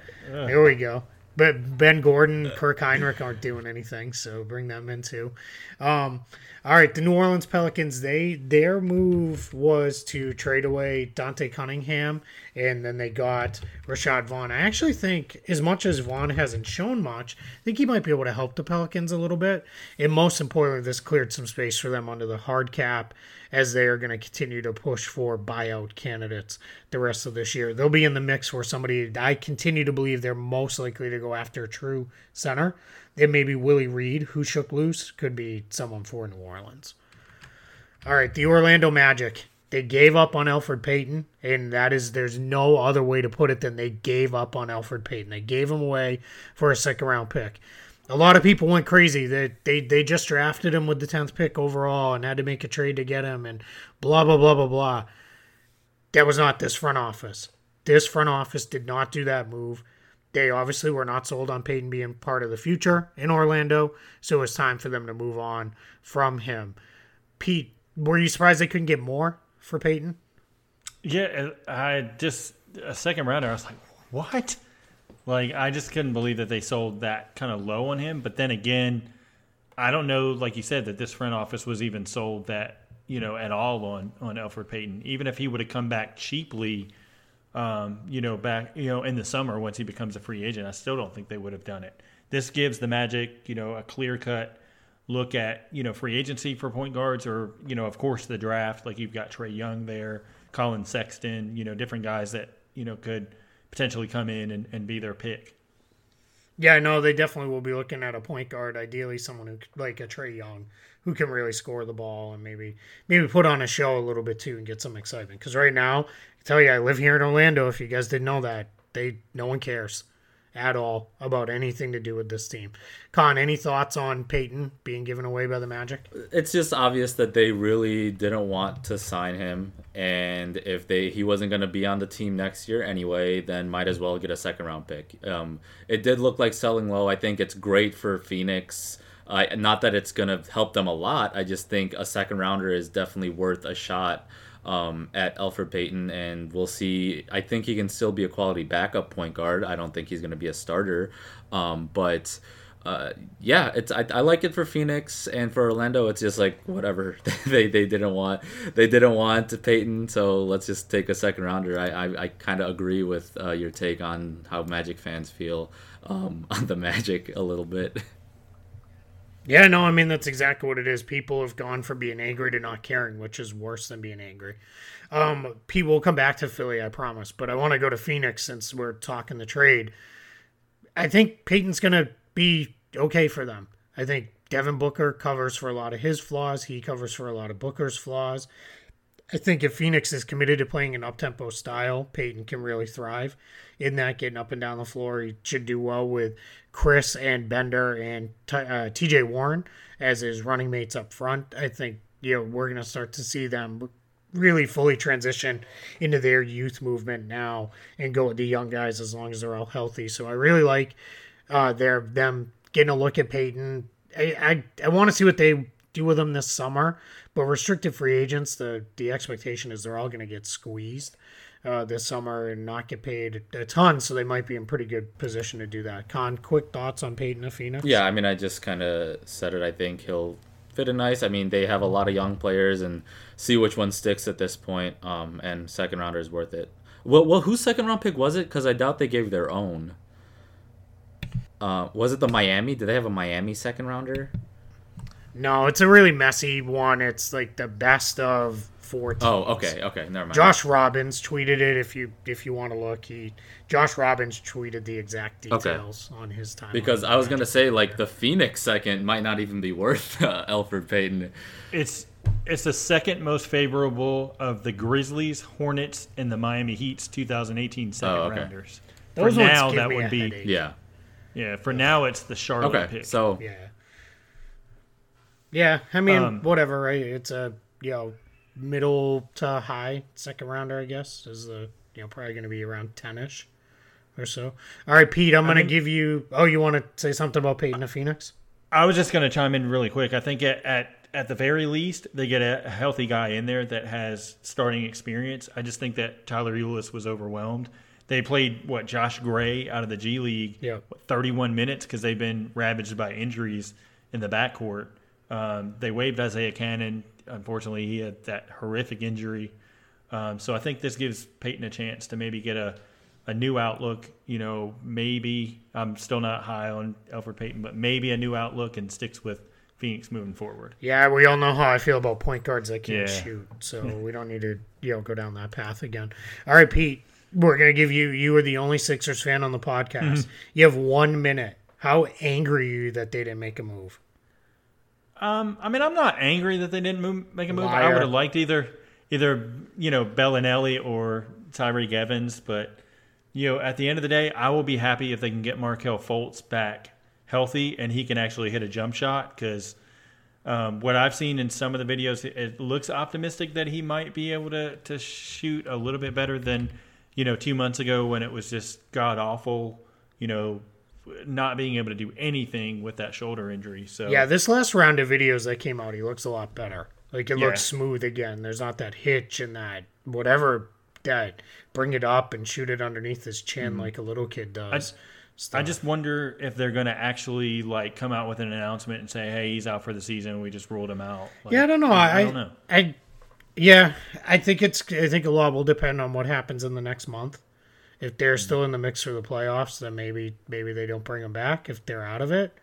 here we go. But Ben Gordon, Kirk Hinrich aren't doing anything, so bring them in too. Um, all right, the New Orleans Pelicans. They their move was to trade away Dante Cunningham, and then they got Rashad Vaughn. I actually think, as much as Vaughn hasn't shown much, I think he might be able to help the Pelicans a little bit. And most importantly, this cleared some space for them under the hard cap as they are going to continue to push for buyout candidates the rest of this year. They'll be in the mix for somebody. I continue to believe they're most likely to go after a true center. It may be Willie Reed, who shook loose, could be someone for New Orleans. All right, the Orlando Magic. They gave up on Elfrid Payton, and that is there's no other way to put it than they gave up on Elfrid Payton. They gave him away for a second round pick. A lot of people went crazy. They, they they just drafted him with the tenth pick overall and had to make a trade to get him and blah blah blah blah blah. That was not this front office. This front office did not do that move. They obviously were not sold on Payton being part of the future in Orlando, so it was time for them to move on from him. Pete, were you surprised they couldn't get more for Payton? Yeah, I just a second rounder. I was like, what? Like I just couldn't believe that they sold that kind of low on him. But then again, I don't know, like you said, that this front office was even sold that you know at all on on Elfrid Payton. Even if he would have come back cheaply, um, you know, back you know in the summer once he becomes a free agent, I still don't think they would have done it. This gives the Magic, you know, a clear cut look at you know free agency for point guards, or you know, of course, the draft. Like you've got Trae Young there, Collin Sexton, you know, different guys that you know could potentially come in and, and be their pick. Yeah, no, they definitely will be looking at a point guard, ideally someone who like a Trae Young, who can really score the ball and maybe maybe put on a show a little bit too and get some excitement. Because right now, I tell you, I live here in Orlando. If you guys didn't know that, they no one cares at all about anything to do with this team. Kaan, any thoughts on Payton being given away by the Magic? it's just obvious that they really didn't want to sign him and if they he wasn't going to be on the team next year anyway then might as well get a second round pick. Um, it did look like selling low. I think it's great for phoenix. Uh, not that it's going to help them a lot. I just think a second rounder is definitely worth a shot um, at Elfrid Payton, and we'll see. I think he can still be a quality backup point guard. I don't think he's going to be a starter, um, but uh, yeah, it's I, I like it for Phoenix and for Orlando. It's just like whatever they they didn't want they didn't want Payton, so let's just take a second rounder. I I, I kind of agree with uh, your take on how Magic fans feel um, on the Magic a little bit. Yeah, no, I mean that's exactly what it is. People have gone from being angry to not caring, which is worse than being angry. Um, people will come back to Philly, I promise, but I want to go to Phoenix since we're talking the trade. I think Payton's gonna be okay for them. I think Devin Booker covers for a lot of his flaws. He covers for a lot of Booker's flaws. I think if Phoenix is committed to playing an up-tempo style, Payton can really thrive in that, getting up and down the floor. He should do well with Chriss and Bender and uh, TJ Warren as his running mates up front. I think you know we're going to start to see them really fully transition into their youth movement now and go with the young guys as long as they're all healthy. So I really like uh, their them getting a look at Payton. I I, I want to see what they do with them this summer. But restricted free agents, the the expectation is they're all going to get squeezed uh, this summer and not get paid a ton. So they might be in pretty good position to do that. Kaan, quick thoughts on Payton Phoenix? Yeah, I mean, I just kind of said it. I think he'll fit in nice. I mean, they have a lot of young players, and see which one sticks at this point. Um, and second rounder is worth it. Well, well, whose second round pick was it? Because I doubt they gave their own. Uh, was it the Miami? Did they have a Miami second rounder? No, it's a really messy one. It's like the best of four teams. Oh, okay, okay, never mind. Josh Robbins tweeted it. If you if you want to look, he Josh Robbins tweeted the exact Okay. details on his time. because I was gonna say like the Phoenix second might not even be worth uh, Elfrid Payton. It's it's the second most favorable of the Grizzlies, Hornets, and the Miami Heat's 2018 second Oh, okay. rounders. Those for now, give that me would be headache. Yeah. yeah. For now, it's the Charlotte Okay. pick. So yeah, yeah. I mean, Um, whatever. Right? It's a you know middle to high second rounder. I guess is the you know probably going to be around ten ish or so. All right, Pete. I'm going to give you. Oh, you want to say something about Payton of Phoenix? I was just going to chime in really quick. I think at, at at the very least, they get a healthy guy in there that has starting experience. I just think that Tyler Ulis was overwhelmed. They played what Josh Gray out of the G League, Yeah. what, 31 minutes because they've been ravaged by injuries in the backcourt. Um, they waived Isaiah Cannon. Unfortunately, he had that horrific injury. Um, so I think this gives Payton a chance to maybe get a, a new outlook. You know, maybe I'm still not high on Elfrid Payton, but maybe a new outlook and sticks with Phoenix moving forward. Yeah, we all know how I feel about point guards that can't Yeah. shoot, so we don't need to you know go down that path again. All right, Pete, we're gonna give you. You are the only Sixers fan on the podcast. You have one minute. How angry are you that they didn't make a move? Um, I mean, I'm not angry that they didn't move, make a move. I would have liked either, either you know, Belinelli or Tyreke Evans. But you know, at the end of the day, I will be happy if they can get Markelle Fultz back healthy and he can actually hit a jump shot. Because um, what I've seen in some of the videos, it, it looks optimistic that he might be able to to shoot a little bit better than you know two months ago when it was just god awful. You know. Not being able to do anything with that shoulder injury, so Yeah, this last round of videos that came out, he looks a lot better. Like it Yeah. looks smooth again. There's not that hitch and that whatever that bring it up and shoot it underneath his chin mm-hmm. like a little kid does. I stuff. just wonder if they're going to actually like come out with an announcement and say, "Hey, he's out for the season. We just ruled him out." Like, Yeah, I don't know. I, I, don't know. I, yeah, I think it's. I think a lot will depend on what happens in the next month. If they're Mm-hmm. still in the mix for the playoffs, then maybe maybe they don't bring them back. If they're out of it,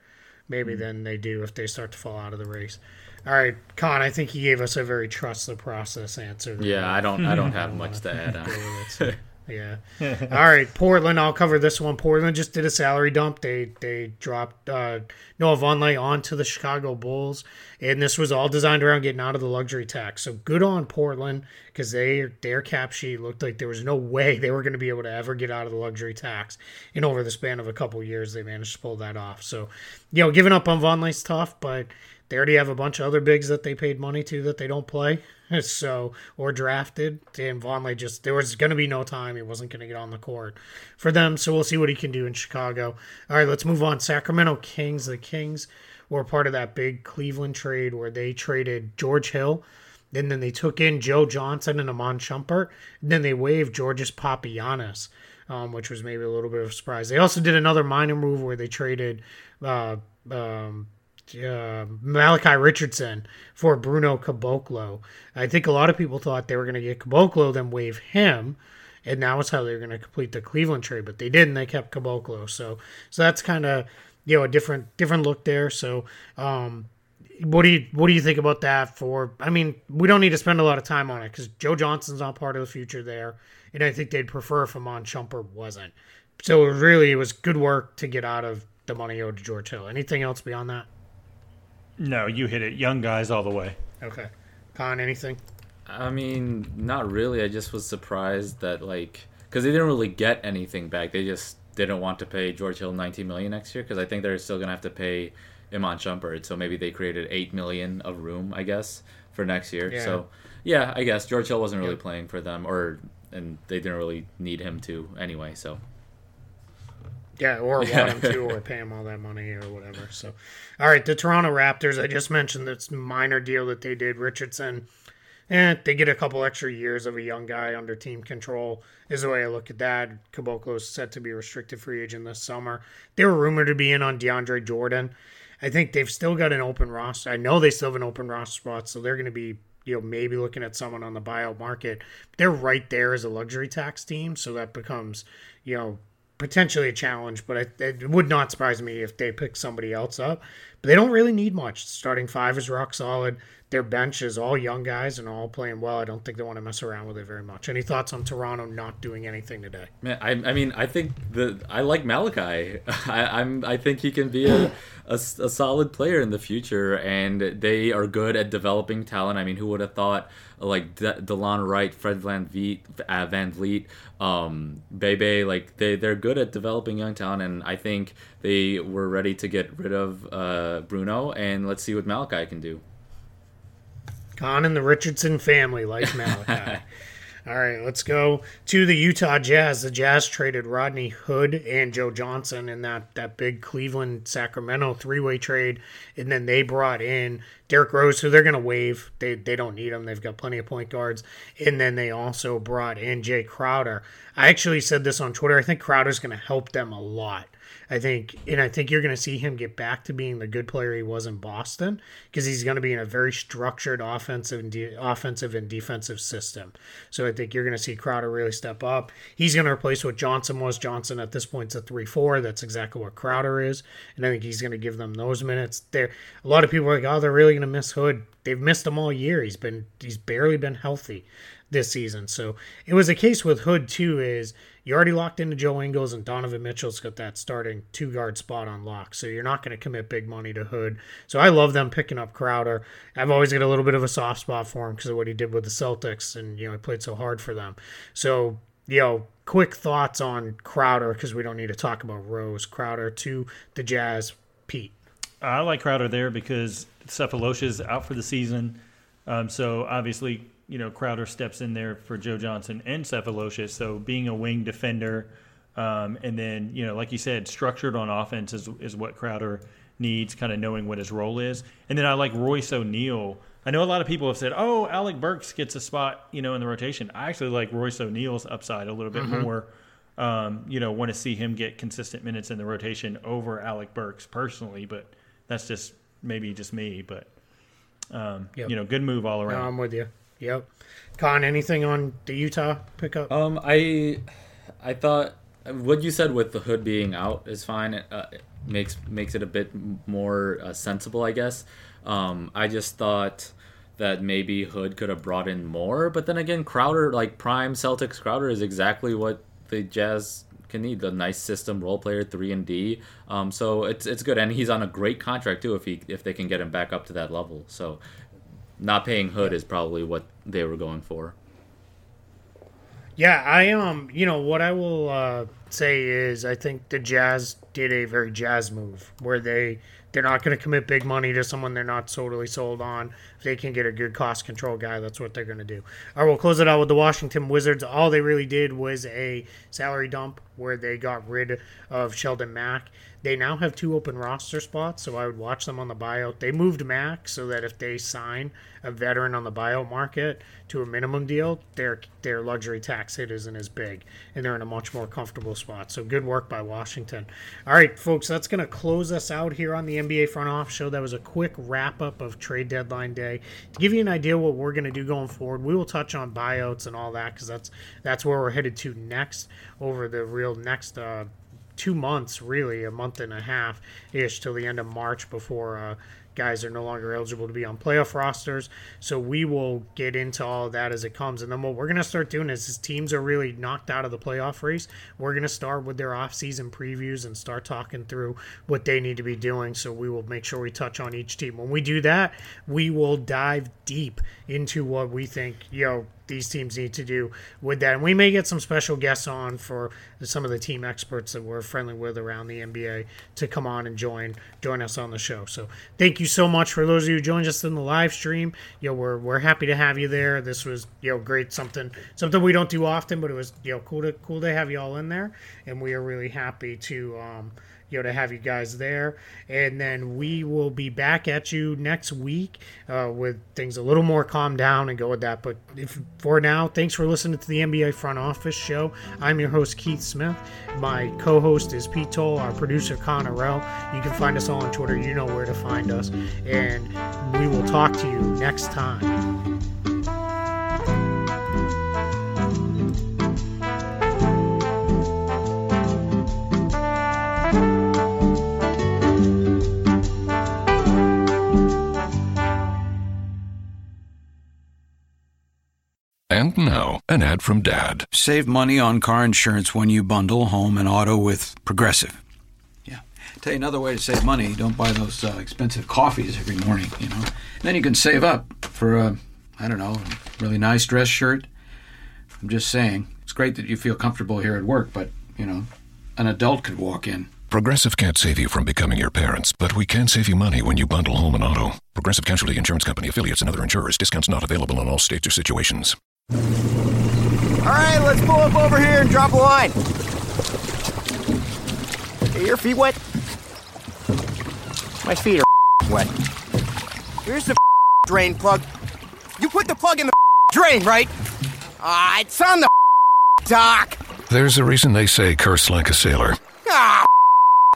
maybe Mm-hmm. then they do. If they start to fall out of the race. All right, Kaan. I think he gave us a very trust the process answer. yeah, I don't I don't have much to add on. Yeah. All right, Portland. I'll cover this one. Portland just did a salary dump. They they dropped uh, Noah Vonleh onto the Chicago Bulls, and this was all designed around getting out of the luxury tax. So good on Portland because they their cap sheet looked like there was no way they were going to be able to ever get out of the luxury tax. And over the span of a couple years, they managed to pull that off. So you know, giving up on Vonleh's tough, but they already have a bunch of other bigs that they paid money to that they don't play. So or drafted. And Vonleh just there was going to be no time. He wasn't going to get on the court for them. So we'll see what he can do in Chicago. All right, let's move on. Sacramento Kings. The Kings were part of that big Cleveland trade where they traded George Hill. And then they took in Joe Johnson and Iman Shumpert. And then they waived Georgios Papagiannis, um, which was maybe a little bit of a surprise. They also did another minor move where they traded uh, um, uh, Malachi Richardson for Bruno Caboclo. I think a lot of people thought they were going to get Caboclo, then waive him, and now it's how they're going to complete the Cleveland trade. But they didn't; they kept Caboclo. So, so that's kind of you know a different different look there. So, um, what do you what do you think about that? For I mean, we don't need to spend a lot of time on it because Joe Johnson's not part of the future there, and I think they'd prefer if Iman Shumpert wasn't. So really, it was good work to get out of the money owed to George Hill. Anything else beyond that? No, you hit it. Young guys all the way. Okay, Kaan, anything? I mean, not really. I just was surprised that like because they didn't really get anything back. They just didn't want to pay George Hill 19 million next year because I think they're still gonna have to pay Iman Shumpert. So maybe they created eight million of room, I guess, for next year. Yeah. So yeah, I guess George Hill wasn't really Yep. playing for them, or and they didn't really need him to anyway. So Yeah, or want him to, or pay him all that money or whatever. So, all right, the Toronto Raptors. I just mentioned this minor deal that they did. Richardson, and they get a couple extra years of a young guy under team control. Is the way I look at that. Caboclo is set to be a restricted free agent this summer. They were rumored to be in on DeAndre Jordan. I think they've still got an open roster. I know they still have an open roster spot, so they're going to be you know maybe looking at someone on the buyout market. They're right there as a luxury tax team, so that becomes you know potentially a challenge, but I, it would not surprise me if they pick somebody else up. But they don't really need much. Starting five is rock solid. Their bench is all young guys and all playing well. I don't think they want to mess around with it very much. Any thoughts on Toronto not doing anything today? Man, I, I mean, I think the I like Malachi. I, I'm I think he can be a a solid player in the future, and they are good at developing talent. I mean, who would have thought like De- Delon Wright, Fred VanVleet, uh, VanVleet, um, Bebe, like they they're good at developing young talent, and I think they were ready to get rid of uh, Bruno, and let's see what Malachi can do. Kaan and the Richardson family like Malachi. All right, let's go to the Utah Jazz. The Jazz traded Rodney Hood and Joe Johnson in that, that big Cleveland Sacramento three way trade. And then they brought in Derrick Rose, who they're going to waive. They, they don't need him. They've got plenty of point guards. And then they also brought in Jae Crowder. I actually said this on Twitter. I think Crowder's going to help them a lot. I think, and I think you're going to see him get back to being the good player he was in Boston because he's going to be in a very structured offensive and de- offensive and defensive system. So I think you're going to see Crowder really step up. He's going to replace what Johnson was. Johnson at this point's a three four. That's exactly what Crowder is, and I think he's going to give them those minutes. There, a lot of people are like, oh, they're really going to miss Hood. They've missed him all year. He's been he's barely been healthy this season. So it was a case with Hood too. Is you already locked into Joe Ingles and Donovan Mitchell's got that starting two guard spot on lock. So you're not going to commit big money to Hood. So I love them picking up Crowder. I've always got a little bit of a soft spot for him because of what he did with the Celtics and you know he played so hard for them. So you know, quick thoughts on Crowder because we don't need to talk about Rose. Crowder to the Jazz. Pete. I like Crowder there because Sefolosha's out for the season. Um, so obviously, you know, Crowder steps in there for Joe Johnson and Sefolosha. So being a wing defender, um, and then you know, like you said, structured on offense is is what Crowder needs, kind of knowing what his role is. And then I like Royce O'Neale. I know a lot of people have said, "Oh, Alec Burks gets a spot, you know, in the rotation." I actually like Royce O'Neale's upside a little bit more. Um, you know, want to see him get consistent minutes in the rotation over Alec Burks personally, but that's just maybe just me. But um, Yep. you know, good move all No, around. I'm with you. Yep. Kaan, anything on the Utah pickup? Um, I I thought what you said with the hood being out is fine. It, uh, it makes makes it a bit more uh, sensible, I guess. Um, I just thought that maybe Hood could have brought in more, but then again, Crowder, like prime Celtics Crowder, is exactly what the Jazz can need. The nice system role player, three and D. Um, so it's it's good, and he's on a great contract too. If he if they can get him back up to that level, so not paying Hood is probably what they were going for. Yeah, I um, you know what I will uh, say is I think the Jazz did a very Jazz move where they they're not going to commit big money to someone they're not totally sold on. They can get a good cost control guy, that's what they're going to do. All right, we'll close it out with the Washington Wizards. All they really did was a salary dump where they got rid of Sheldon Mac. They now have two open roster spots, so I would watch them on the buyout. They moved Mac so that if they sign a veteran on the buyout market to a minimum deal, their their luxury tax hit isn't as big, and they're in a much more comfortable spot. So good work by Washington. All right, folks, that's going to close us out here on the NBA Front Office Show. That was a quick wrap up of trade deadline day to give you an idea what we're going to do going forward. We will touch on buyouts and all that because that's that's where we're headed to next over the real next. Uh, two months, really, a month and a half ish till the end of March before uh, guys are no longer eligible to be on playoff rosters. So we will get into all of that as it comes. And then what we're going to start doing is, as teams are really knocked out of the playoff race, we're going to start with their offseason previews and start talking through what they need to be doing. So we will make sure we touch on each team. When we do that, we will dive deep into what we think, you know, these teams need to do with that. And we may get some special guests on for some of the team experts that we're friendly with around the NBA to come on and join join us on the show. So thank you so much for those of you who joined us in the live stream. Know, we're we're happy to have you there. This was you know great something something we don't do often, but it was you know cool to cool to have you all in there, and we are really happy to. Um, you know, to have you guys there. And then we will be back at you next week uh, with things a little more calm down and go with that. But if, for now, thanks for listening to the NBA Front Office Show. I'm your host, Keith Smith. My co host is Pete Toal, our producer, Kaan Erel. You can find us all on Twitter. You know where to find us. And we will talk to you next time. And now, an ad from Dad. Save money on car insurance when you bundle home and auto with Progressive. Yeah. Tell you another way to save money don't buy those uh, expensive coffees every morning, you know. then you can save up for a, I don't know, a really nice dress shirt. I'm just saying. It's great that you feel comfortable here at work, but, you know, an adult could walk in. Progressive can't save you from becoming your parents, but we can save you money when you bundle home and auto. Progressive Casualty Insurance Company affiliates and other insurers. Discounts not available in all states or situations. All right, let's pull up over here and drop a line. Hey, your feet wet? My feet are wet. Here's the drain plug. You put the plug in the drain, right? Ah, it's on the dock. There's a reason they say curse like a sailor. Ah,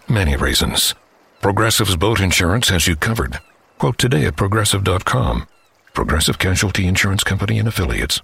Many reasons. Progressive's boat insurance has you covered. Quote today at progressive.com. Progressive Casualty Insurance Company and affiliates.